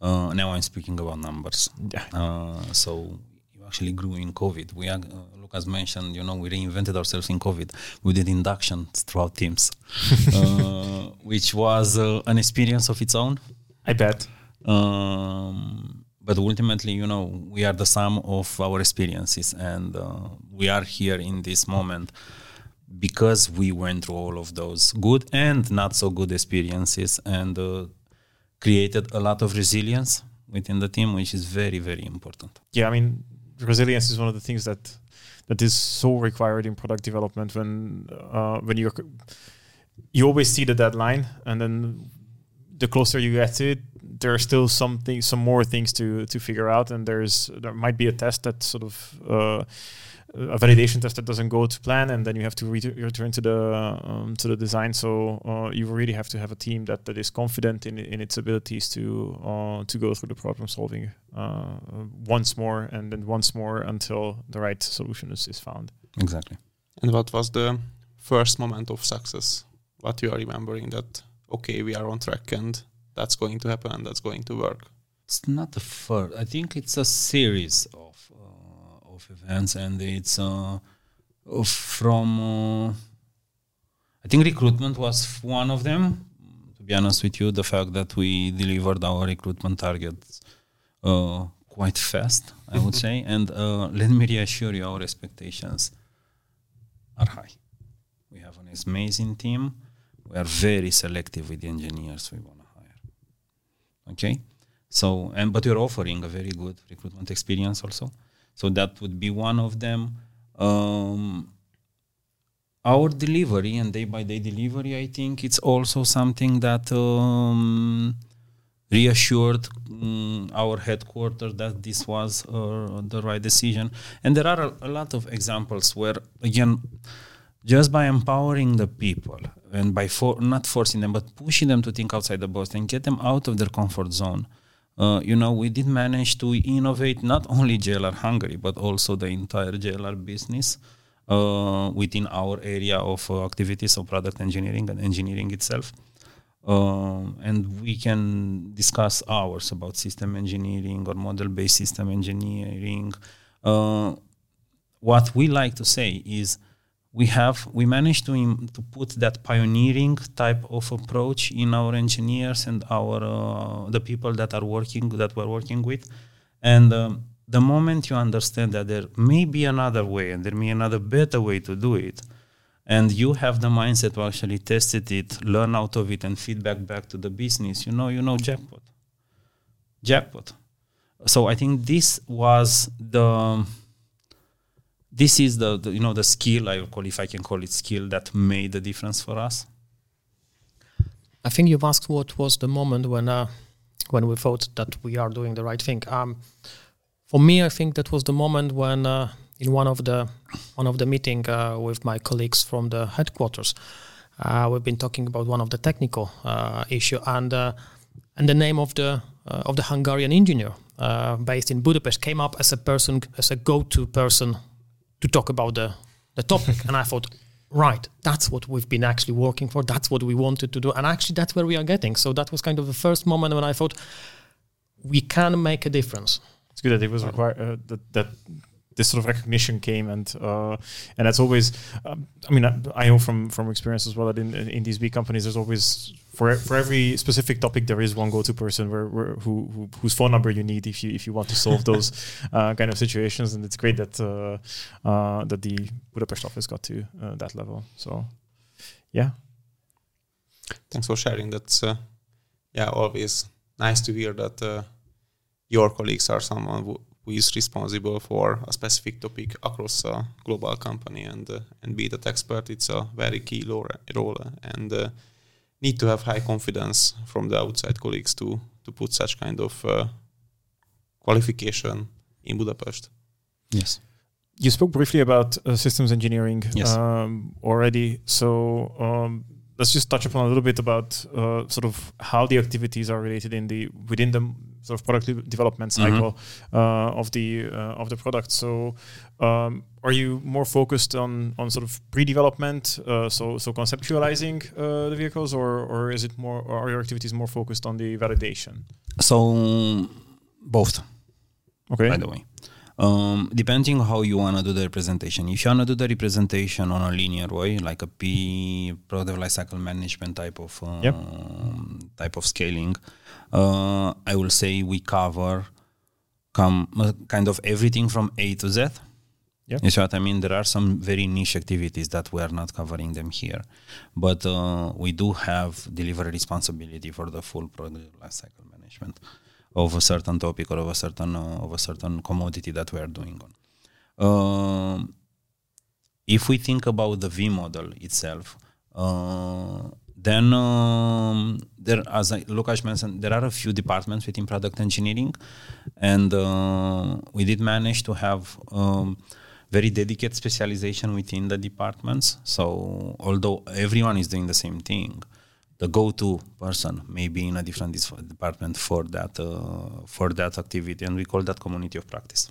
Uh, now I'm speaking about numbers. Yeah. Uh, so you actually grew in COVID. We are, uh, Lukasz mentioned, you know, we reinvented ourselves in COVID. We did inductions throughout teams, uh, which was an experience of its own. I bet. Um, but ultimately you know we are the sum of our experiences and uh, we are here in this moment because we went through all of those good and not so good experiences and uh, created a lot of resilience within the team which is very very important. Yeah i mean resilience is one of the things that that is so required in product development when uh, when you you always see the deadline and then the closer you get to it there are still something, some more things to to figure out, and there's there might be a test that sort of uh, a validation test that doesn't go to plan, and then you have to re- return to the um, to the design. So uh, you really have to have a team that, that is confident in in its abilities to uh, to go through the problem solving uh, once more and then once more until the right solution is, is found. Exactly. And what was the first moment of success? What you are remembering that okay, we are on track and that's going to happen and that's going to work. It's not the first. I think it's a series of uh, of events, and it's uh, from. Uh, I think recruitment was one of them. To be honest with you, the fact that we delivered our recruitment targets uh, quite fast, I would say, and uh, let me reassure you, our expectations are high. We have an amazing team. We are very selective with the engineers we want. Okay, so and but you're offering a very good recruitment experience also. So that would be one of them. Um, our delivery and day by day delivery, I think it's also something that um, reassured um, our headquarters that this was uh, the right decision. And there are a, a, lot of examples where, again, just by empowering the people and by for, not forcing them, but pushing them to think outside the box and get them out of their comfort zone. Uh, you know, we did manage to innovate not only JLR Hungary, but also the entire JLR business uh, within our area of uh, activities of product engineering and engineering itself. Um, and we can discuss hours about system engineering or model-based system engineering. Uh, what we like to say is we have we managed to Im- to put that pioneering type of approach in our engineers and our uh, the people that are working that we're working with. And um, the moment you understand that there may be another way and there may be another better way to do it and you have the mindset to actually test it learn out of it and feedback back to the business you know you know jackpot. Jackpot. So i think this was the this is the, the, you know the skill I call if I can call it skill that made the difference for us. I think you've asked what was the moment when uh, when we thought that we are doing the right thing. Um, for me, I think that was the moment when uh, in one of the one of the meeting uh, with my colleagues from the headquarters, uh, we've been talking about one of the technical uh, issue and uh, and the name of the of the Hungarian engineer based in Budapest came up as a person as a go-to person to talk about the, the topic. and I thought, right, that's what we've been actually working for. That's what we wanted to do. And actually, that's where we are getting. So that was kind of the first moment when I thought, we can make a difference. It's good that it was required uh, that, that this sort of recognition came and uh, and that's always um, I mean I, I, know from from experience as well that in in these big companies there's always for for every specific topic there is one go-to person where, where who, who, whose phone number you need if you if you want to solve those uh, kind of situations. And it's great that uh, uh that the Budapest office got to uh, that level. So yeah. Thanks for sharing. That's uh, yeah always nice to hear that your colleagues are someone who who is responsible for a specific topic across a global company and uh, and be that expert. It's a very key role and uh, need to have high confidence from the outside colleagues to to put such kind of uh, qualification in Budapest. Yes. You spoke briefly about uh, systems engineering yes. um, already. So um, let's just touch upon a little bit about uh, sort of how the activities are related in the within the sort of product development mm-hmm. cycle mm-hmm. uh, of the uh, of the product. So, um, are you more focused on on sort of pre-development, uh, so so conceptualizing uh, the vehicles, or or is it more? Or are your activities more focused on the validation? So, both. Okay. By the way. Um, depending how you want to do the representation. If you want to do the representation on a linear way, like a P product lifecycle management type of um, yep. Type of scaling, uh, I will say we cover come uh, kind of everything from A to Z. Yep. You see what I mean? There are some very niche activities that we are not covering them here, but uh, we do have delivery responsibility for the full product lifecycle management of a certain topic or of a certain uh, of a certain commodity that we are doing on. Um, if we think about the V model itself, uh, then um, there, as I, Lukasz mentioned, there are a few departments within product engineering, and uh, we did manage to have um, very dedicated specialization within the departments. So although everyone is doing the same thing, the go-to person may be in a different department for that uh, for that activity, and we call that community of practice.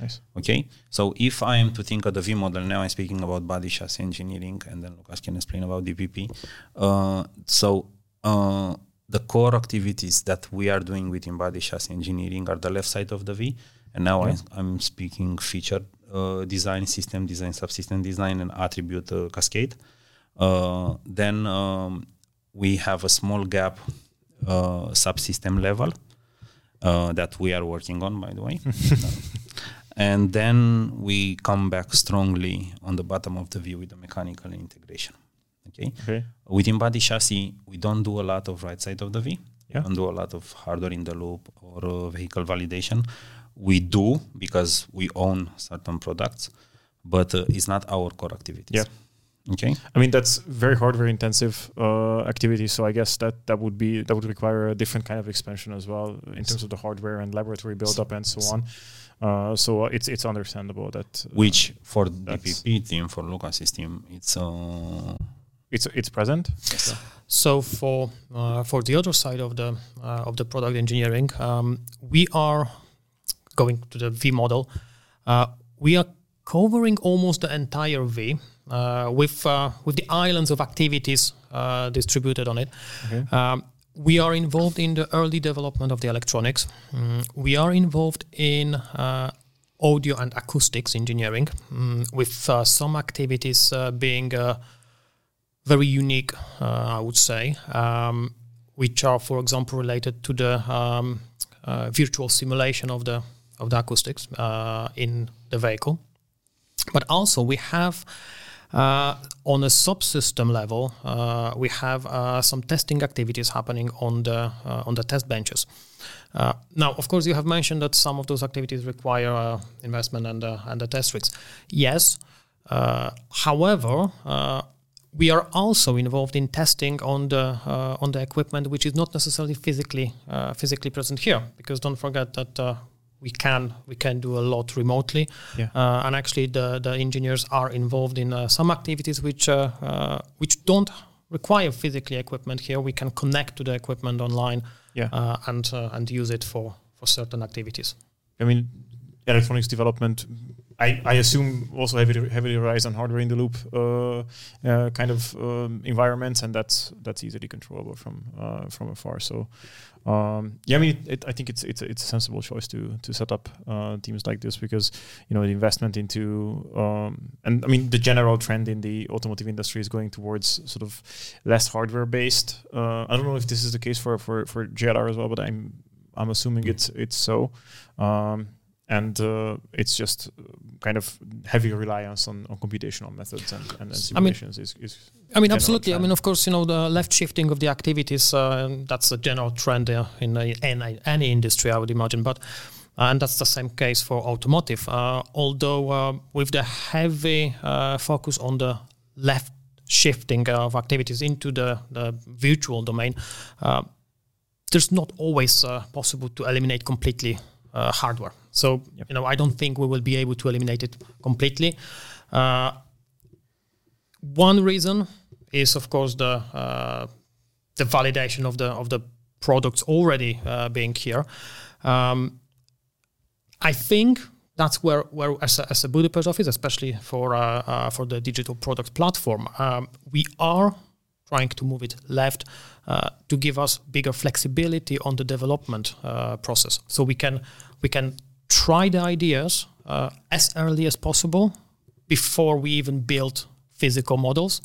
Nice. Okay, so if I am to think of the V model, now I'm speaking about body chassis engineering, and then Lukasz can explain about DPP. Uh, so uh, the core activities that we are doing within body chassis engineering are the left side of the V, and now yeah. I'm, I'm, speaking feature uh, design, system design, subsystem design, and attribute uh, cascade. Uh, then um, we have a small gap uh, subsystem level that we are working on, by the way. and then we come back strongly on the bottom of the V with the mechanical integration. Okay. okay. Within body chassis, we don't do a lot of right side of the V. Yeah. We don't do a lot of hardware in the loop or uh, vehicle validation. We do because we own certain products, but uh, it's not our core activities. Yeah. Okay. I mean that's very hardware intensive uh, activity, so I guess that that would be that would require a different kind of expansion as well in terms of the hardware and laboratory buildup and so on. Uh, so it's it's understandable that uh, which for DPP team for Lukasz's team it's uh, it's it's present. Yes. So for uh, for the other side of the uh, of the product engineering, um, we are going to the V model. Uh, we are covering almost the entire V with with the islands of activities distributed on it. Okay. Um, we are involved in the early development of the electronics. Mm, we are involved in uh, audio and acoustics engineering, mm, with uh, some activities uh, being uh, very unique, uh, I would say, um, which are, for example, related to the um, uh, virtual simulation of the of the acoustics in the vehicle. But also, we have on a subsystem level, uh, we have uh, some testing activities happening on the on the test benches. now, of course, you have mentioned that some of those activities require investment and and the test rigs. Yes, however we are also involved in testing on the uh, on the equipment which is not necessarily physically uh, physically present here because don't forget that uh, we can we can do a lot remotely yeah. uh, and actually the the engineers are involved in uh, some activities which uh, uh which don't require physically equipment here we can connect to the equipment online yeah. Uh, and uh, and use it for for certain activities i mean electronics development I, I assume also heavily heavily relies on hardware in the loop uh, uh, kind of um, environments, and that's that's easily controllable from uh, from afar. So um, yeah, I mean, it, I think it's it's it's a sensible choice to to set up uh, teams like this because you know the investment into um, and I mean the general trend in the automotive industry is going towards sort of less hardware based. Uh, I don't know if this is the case for for for JLR as well, but I'm I'm assuming it's it's so. Um, and uh, it's just uh, kind of heavy reliance on, on computational methods and, and, and simulations I mean, is, is I mean absolutely. Trend. I mean of course you know the left shifting of the activities uh, that's a general trend uh, in any, any industry I would imagine. But uh, and that's the same case for automotive. Uh, although with the heavy focus on the left shifting of activities into the, the virtual domain there's not always possible to eliminate completely hardware so yep. you know, I don't think we will be able to eliminate it completely. Uh, one reason is, of course, the uh, the validation of the of the products already uh, being here. Um, I think that's where, where as, a, as a Budapest office, especially for uh, uh, for the digital product platform, um, we are trying to move it left uh, to give us bigger flexibility on the development uh, process. So we can we can try the ideas uh, as early as possible before we even build physical models.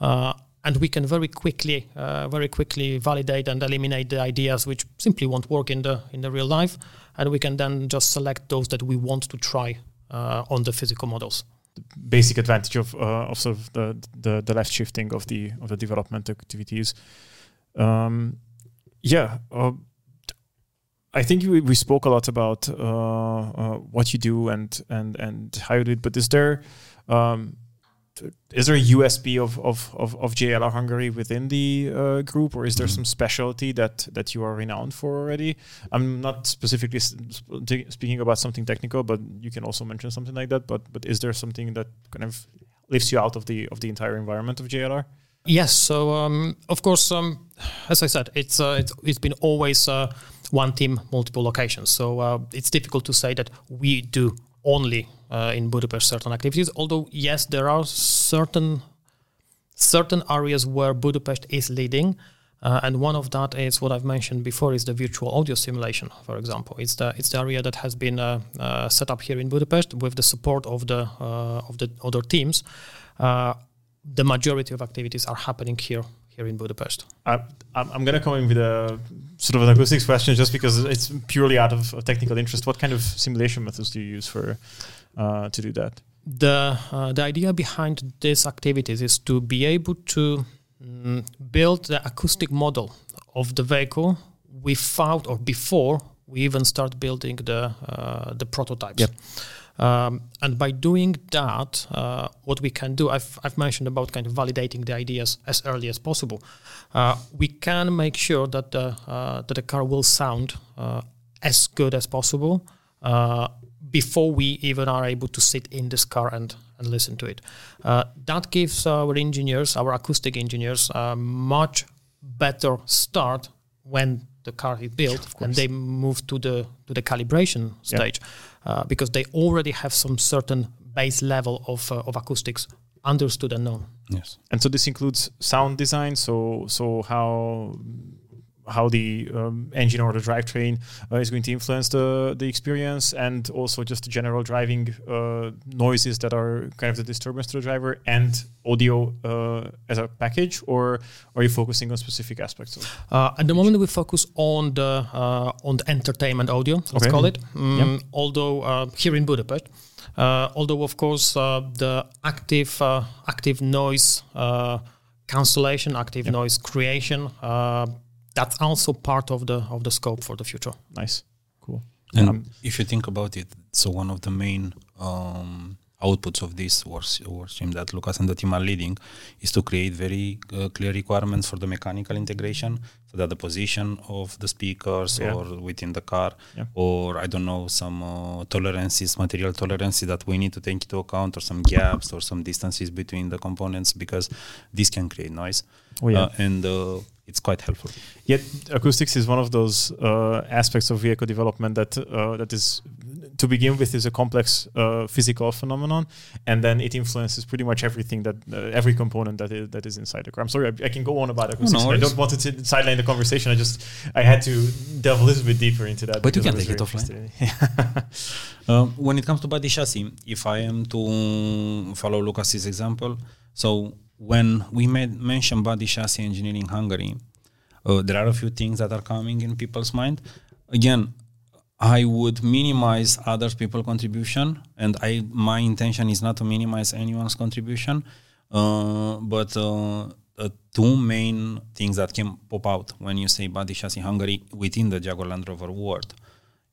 Uh, and we can very quickly, uh, very quickly validate and eliminate the ideas which simply won't work in the in the real life, and we can then just select those that we want to try uh, on the physical models. The basic advantage of uh, of sort of the, the, the left shifting of the of the development activities. Um, yeah, uh, I think we, we spoke a lot about uh, uh, what you do and and and how you do it, but is there um, is there a USP of of of, of JLR Hungary within the uh, group, or is there mm-hmm. some specialty that that you are renowned for already? I'm not specifically speaking about something technical, but you can also mention something like that. But but is there something that kind of lifts you out of the of the entire environment of JLR? Yes. So um, of course, um, as I said, it's uh, it's it's been always uh, one team, multiple locations. So uh, it's difficult to say that we do only uh, in Budapest certain activities. Although yes, there are certain certain areas where Budapest is leading. Uh, and one of that is what I've mentioned before is the virtual audio simulation, for example. It's the it's the area that has been uh, uh, set up here in Budapest with the support of the uh, of the other teams. Uh, the majority of activities are happening here here in Budapest. I, I'm going to come in with a sort of an acoustics question just because it's purely out of technical interest. What kind of simulation methods do you use for uh, to do that? The uh, the idea behind these activities is to be able to mm, build the acoustic model of the vehicle without or before we even start building the uh, the prototypes. Yep. Um, and by doing that, uh, what we can do, I've, I've mentioned about kind of validating the ideas as early as possible. Uh, we can make sure that the, uh, that the car will sound uh, as good as possible uh, before we even are able to sit in this car and, and listen to it. Uh, that gives our engineers, our acoustic engineers, a much better start when the car is built and they move to the to the calibration stage. Yeah uh, because they already have some certain base level of, uh, of acoustics understood and known. Yes, and so this includes sound design. So so how how the um, engine or the drivetrain uh, is going to influence the the experience, and also just the general driving uh, noises that are kind of the disturbance to the driver, and audio uh, as a package, or are you focusing on specific aspects? Uh, at the moment, we focus on the uh, on the entertainment audio. Let's okay. call it. Mm. Although uh, here in Budapest. although of course the active active noise cancellation, active noise creation that's also part of the of the scope for the future. Nice, cool. And um, if you think about it, so one of the main um, outputs of this work, work stream that Lukasz and the team are leading is to create very uh, clear requirements for the mechanical integration, so that the position of the speakers yeah. or within the car, yeah. or I don't know some uh, tolerances, material tolerances that we need to take into account, or some gaps or some distances between the components, because this can create noise. Oh, yeah. Uh, and uh, it's quite helpful. Yet acoustics is one of those uh, aspects of vehicle development that uh, that is to begin with is a complex uh, physical phenomenon, and then it influences pretty much everything that uh, every component that is, that is inside the car. I'm sorry, I, I can go on about acoustics. No, I don't want to sideline the conversation. I just I had to delve a little bit deeper into that. But you can take it offline. um, when it comes to body chassis, if I am to follow Lukasz's example, so when we made mention body chassis engineering Hungary, uh, there are a few things that are coming in people's mind. Again, I would minimize other people's contribution, and I my intention is not to minimize anyone's contribution. Uh, but uh, the two main things that can pop out when you say body chassis Hungary within the Jaguar Land Rover world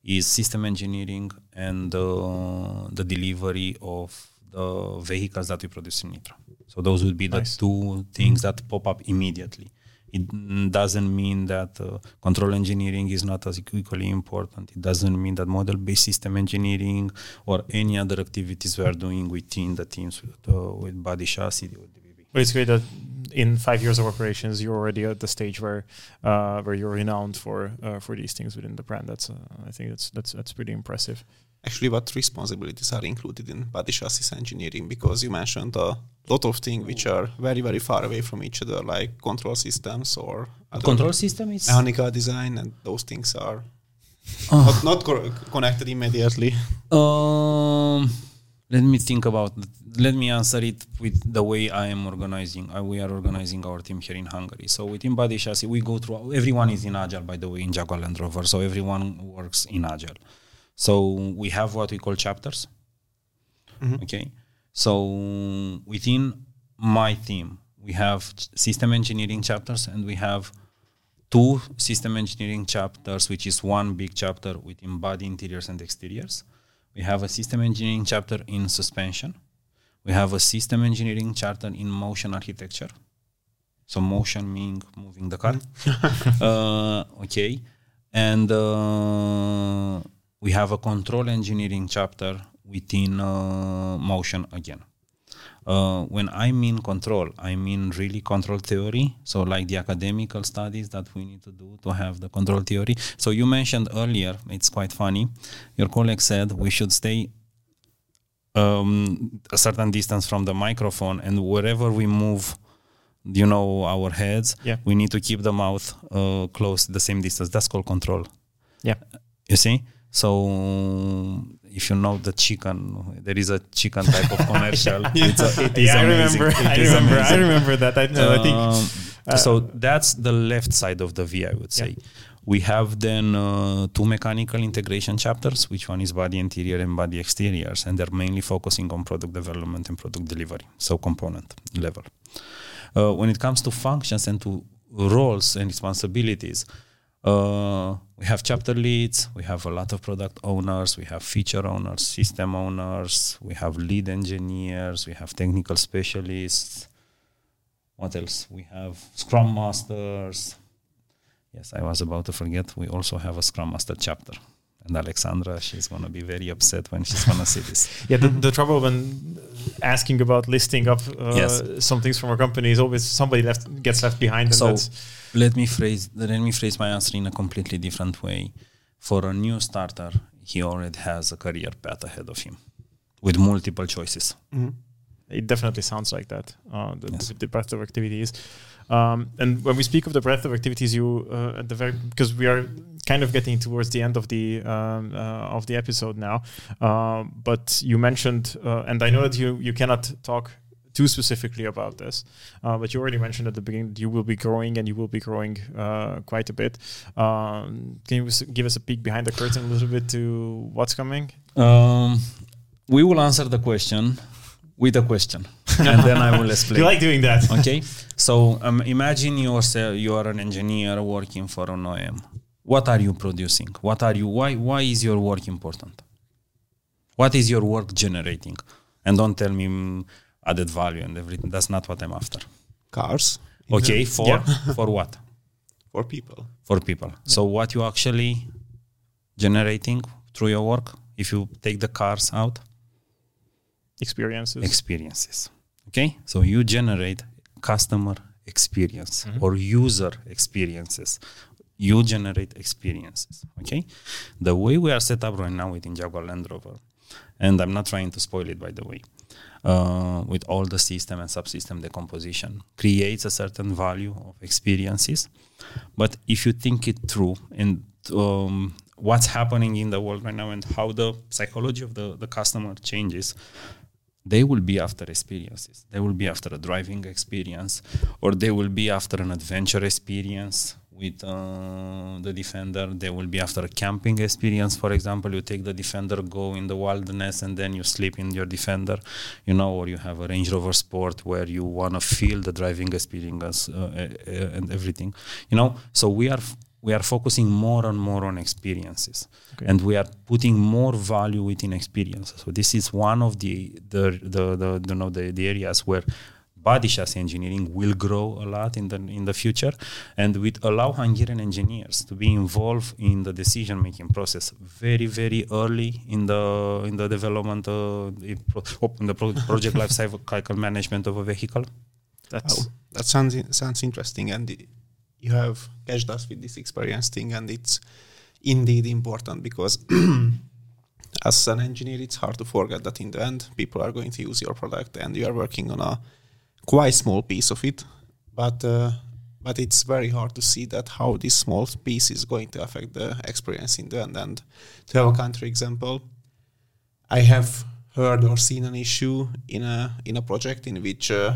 is system engineering and uh, the delivery of the vehicles that we produce in Nitra. So those would be the nice. two things that pop up immediately. It doesn't mean that uh, control engineering is not as equally important. It doesn't mean that model-based system engineering or any other activities we are doing within the teams with, uh, with body chassis. But it's great that in five years of operations, you're already at the stage where uh, where you're renowned for uh, for these things within the brand. That's uh, I think that's that's that's pretty impressive actually what responsibilities are included in body chassis engineering because you mentioned a lot of things which are very very far away from each other like control systems or control system is mechanical design and those things are oh. not, not co- connected immediately um let me think about it. let me answer it with the way i am organizing uh, we are organizing our team here in hungary so within body chassis we go through everyone is in agile by the way in jaguar land rover so everyone works in agile so we have what we call chapters. Mm-hmm. Okay. So within my team, we have system engineering chapters and we have two system engineering chapters, which is one big chapter within body interiors and exteriors. We have a system engineering chapter in suspension. We have a system engineering chapter in motion architecture. So motion meaning moving the car. uh, okay. And uh, we have a control engineering chapter within uh, motion again. Uh, when I mean control, I mean really control theory. So, like the academical studies that we need to do to have the control theory. So, you mentioned earlier, it's quite funny. Your colleague said we should stay um, a certain distance from the microphone, and wherever we move, you know, our heads, yeah. we need to keep the mouth uh, close the same distance. That's called control. Yeah. You see? So if you know the chicken, there is a chicken type of commercial. yeah, it's a, it is yeah I remember. I remember. Amazing. I remember that. I, uh, I think. Um, uh, so that's the left side of the V, I would say. Yeah. We have then uh, two mechanical integration chapters, which one is body interior and body exteriors, and they're mainly focusing on product development and product delivery, so component level. Uh, when it comes to functions and to roles and responsibilities, uh, we have chapter leads, we have a lot of product owners, we have feature owners, system owners, we have lead engineers, we have technical specialists. What else? We have scrum masters. Yes, I was about to forget. We also have a scrum master chapter and Alexandra, she's going to be very upset when she's going to see this. yeah, the, the trouble when asking about listing up uh, yes. some things from a company is always somebody left gets left behind. so let me phrase let me phrase my answer in a completely different way. For a new starter, he already has a career path ahead of him with multiple choices. Mm-hmm. It definitely sounds like that. Uh, the, yes. the breadth of activities. Um, and when we speak of the breadth of activities, you uh, at the very because we are kind of getting towards the end of the um, uh, of the episode now. Um, but you mentioned, uh, and I know that you you cannot talk too specifically about this, uh, but you already mentioned at the beginning that you will be growing and you will be growing uh, quite a bit. Um, can you give us a peek behind the curtain a little bit to what's coming? Um, we will answer the question with a question, and then I will explain. you like doing that? Okay. So um, imagine yourself, you are an engineer working for an OEM what are you producing what are you why why is your work important what is your work generating and don't tell me mm, added value and everything. That's not what i'm after. Cars? Okay for yeah. for what? For people. For people. Yeah. so what you actually generating through your work if you take the cars out? Experiences. Experiences. Okay? So you generate customer experience mm-hmm. or user experiences. You generate experiences. Okay, the way we are set up right now within Jaguar Land Rover, and I'm not trying to spoil it by the way, uh, with all the system and subsystem decomposition creates a certain value of experiences. But if you think it through and um, what's happening in the world right now and how the psychology of the, the customer changes, they will be after experiences. They will be after a driving experience, or they will be after an adventure experience, with uh, the defender they will be after a camping experience. For example you take the defender go in the wilderness and then you sleep in your defender you know or you have a range rover sport where you want to feel the driving experience uh, and everything you know? So we are we are focusing more and more on experiences. Okay. and we are putting more value within experiences. So this is one of the the the, the, the you know the, the areas where body chassis engineering will grow a lot in the in the future, and we allow Hungarian engineers to be involved in the decision making process very very early in the in the development uh, in the project life cycle management of a vehicle. That's oh, that sounds sounds interesting, and you have catched us with this experience thing, and it's indeed important because. as an engineer, it's hard to forget that in the end, people are going to use your product, and you are working on a quite small piece of it, but uh, but it's very hard to see that how this small piece is going to affect the experience in the end. And to have a country example, I have heard or seen an issue in a in a project in which uh,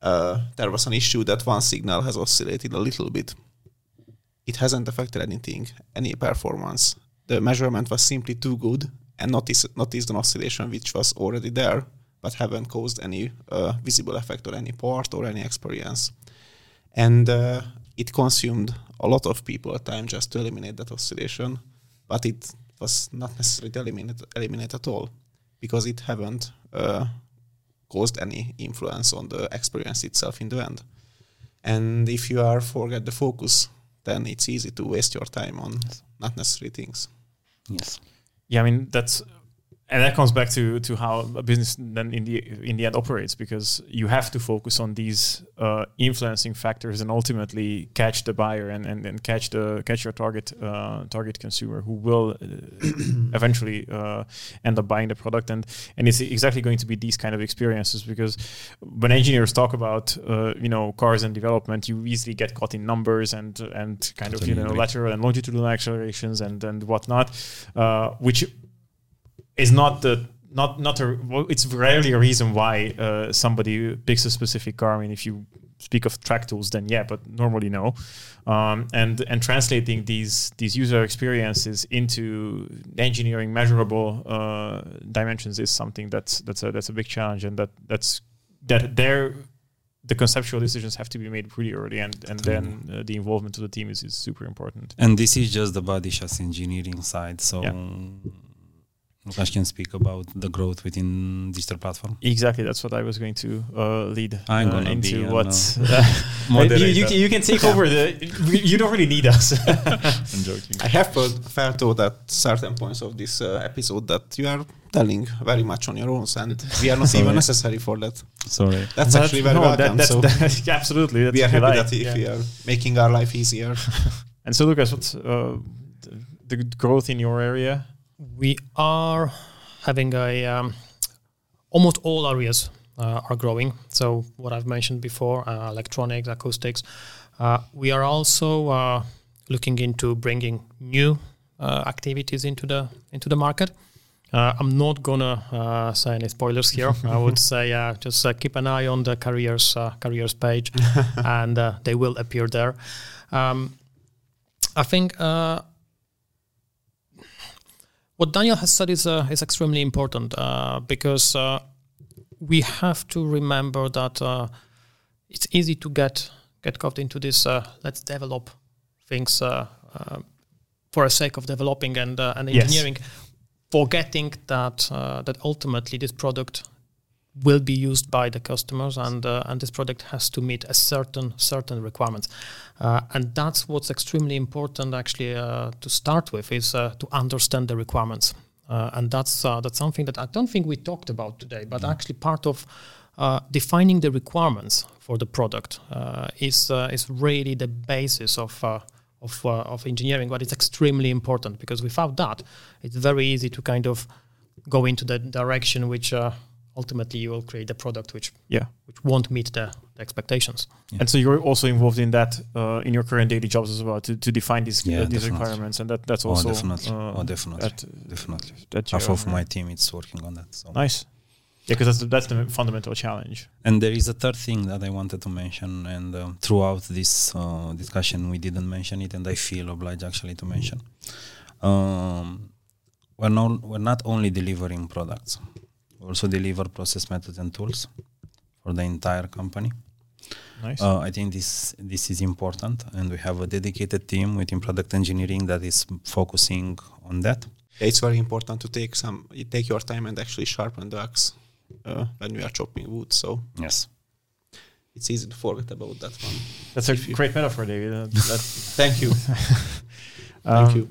uh, there was an issue that one signal has oscillated a little bit. It hasn't affected anything, any performance. The measurement was simply too good and noticed noticed an oscillation which was already there but haven't caused any uh, visible effect on any part or any experience. And uh, it consumed a lot of people time just to eliminate that oscillation, but it was not necessarily eliminated eliminate at all because it haven't uh, caused any influence on the experience itself in the end. And if you are forget the focus, then it's easy to waste your time on not necessary things. Yes. Yeah, I mean that's and that comes back to to how a business then in the in the end operates because you have to focus on these uh, influencing factors and ultimately catch the buyer and, and, and catch the catch your target uh, target consumer who will uh, eventually uh, end up buying the product. And and it's exactly going to be these kind of experiences because when engineers talk about uh, you know cars and development you easily get caught in numbers and and kind totally of you know lateral and longitudinal accelerations and and whatnot uh, which is not the not not a well, it's rarely a reason why uh, somebody picks a specific car. I mean, if you speak of track tools, then yeah, but normally no. Um, and and translating these these user experiences into engineering measurable uh, dimensions is something that's that's a that's a big challenge, and that that's that there the conceptual decisions have to be made pretty early, and and then uh, the involvement of the team is, is super important. And this is just the body chassis engineering side, so. Yeah Lukasz can speak about the growth within digital platform. Exactly, that's what I was going to uh, lead I'm uh, into. Be, what uh, you, you, you, can take over the. You don't really need us. I'm joking. I have felt though at certain points of this uh, episode that you are telling very much on your own, and we are not even necessary for that. Sorry, that's but actually very no, welcome. That, so that, absolutely, we are happy like. that if yeah. we are making our life easier. and so, Lukasz, what's uh, the growth in your area? We are having a um, almost all areas uh, are growing. So what I've mentioned before, uh, electronics, acoustics. Uh, we are also uh, looking into bringing new uh, activities into the into the market. Uh, I'm not gonna say any spoilers here. I would say just keep an eye on the careers careers page, and they will appear there. Um, I think what Daniel has said is uh, is extremely important uh, because uh, we have to remember that uh, it's easy to get get caught into this. Uh, let's develop things uh, for the sake of developing and and engineering, yes. forgetting that that ultimately this product will be used by the customers and uh, and this product has to meet a certain certain requirements uh, and that's what's extremely important actually uh, to start with is uh, to understand the requirements uh, and that's uh, that's something that I don't think we talked about today but mm. actually part of defining the requirements for the product is is really the basis of of, of engineering but it's extremely important because without that it's very easy to kind of go into the direction which ultimately you will create a product which yeah which won't meet the, the expectations. Yeah. And so you're also involved in that uh, in your current daily jobs as well to, to define these yeah, uh, these requirements, and that that's oh, also oh, definitely, uh, oh, definitely, that, definitely. That Half of my team is working on that. So nice. Yeah, because that's the, that's the fundamental challenge. And there is a third thing that I wanted to mention, and um, throughout this uh, discussion we didn't mention it, and I feel obliged actually to mention. Um, we're not we're not only delivering products also deliver process methods and tools for the entire company. Nice. Uh, I think this this is important, and we have a dedicated team within product engineering that is focusing on that. It's very important to take some you take your time and actually sharpen the axe uh, when we are chopping wood. So yes, it's easy to forget about that one. That's a great metaphor, David. Uh, Thank you. Thank um, you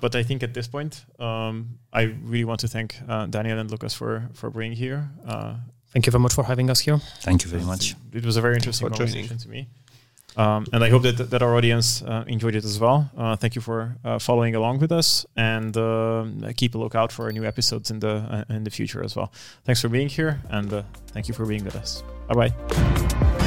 but I think at this point, um, I really want to thank uh, Daniel and Lukasz for for being here. Uh, thank you very much for having us here. Thank you very much. It was a very interesting conversation to me. Um, and I hope that, that our audience uh, enjoyed it as well. Uh, thank you for uh, following along with us, and uh, keep a lookout for new episodes in the in the future as well. Thanks for being here, and thank you for being with us. Bye bye.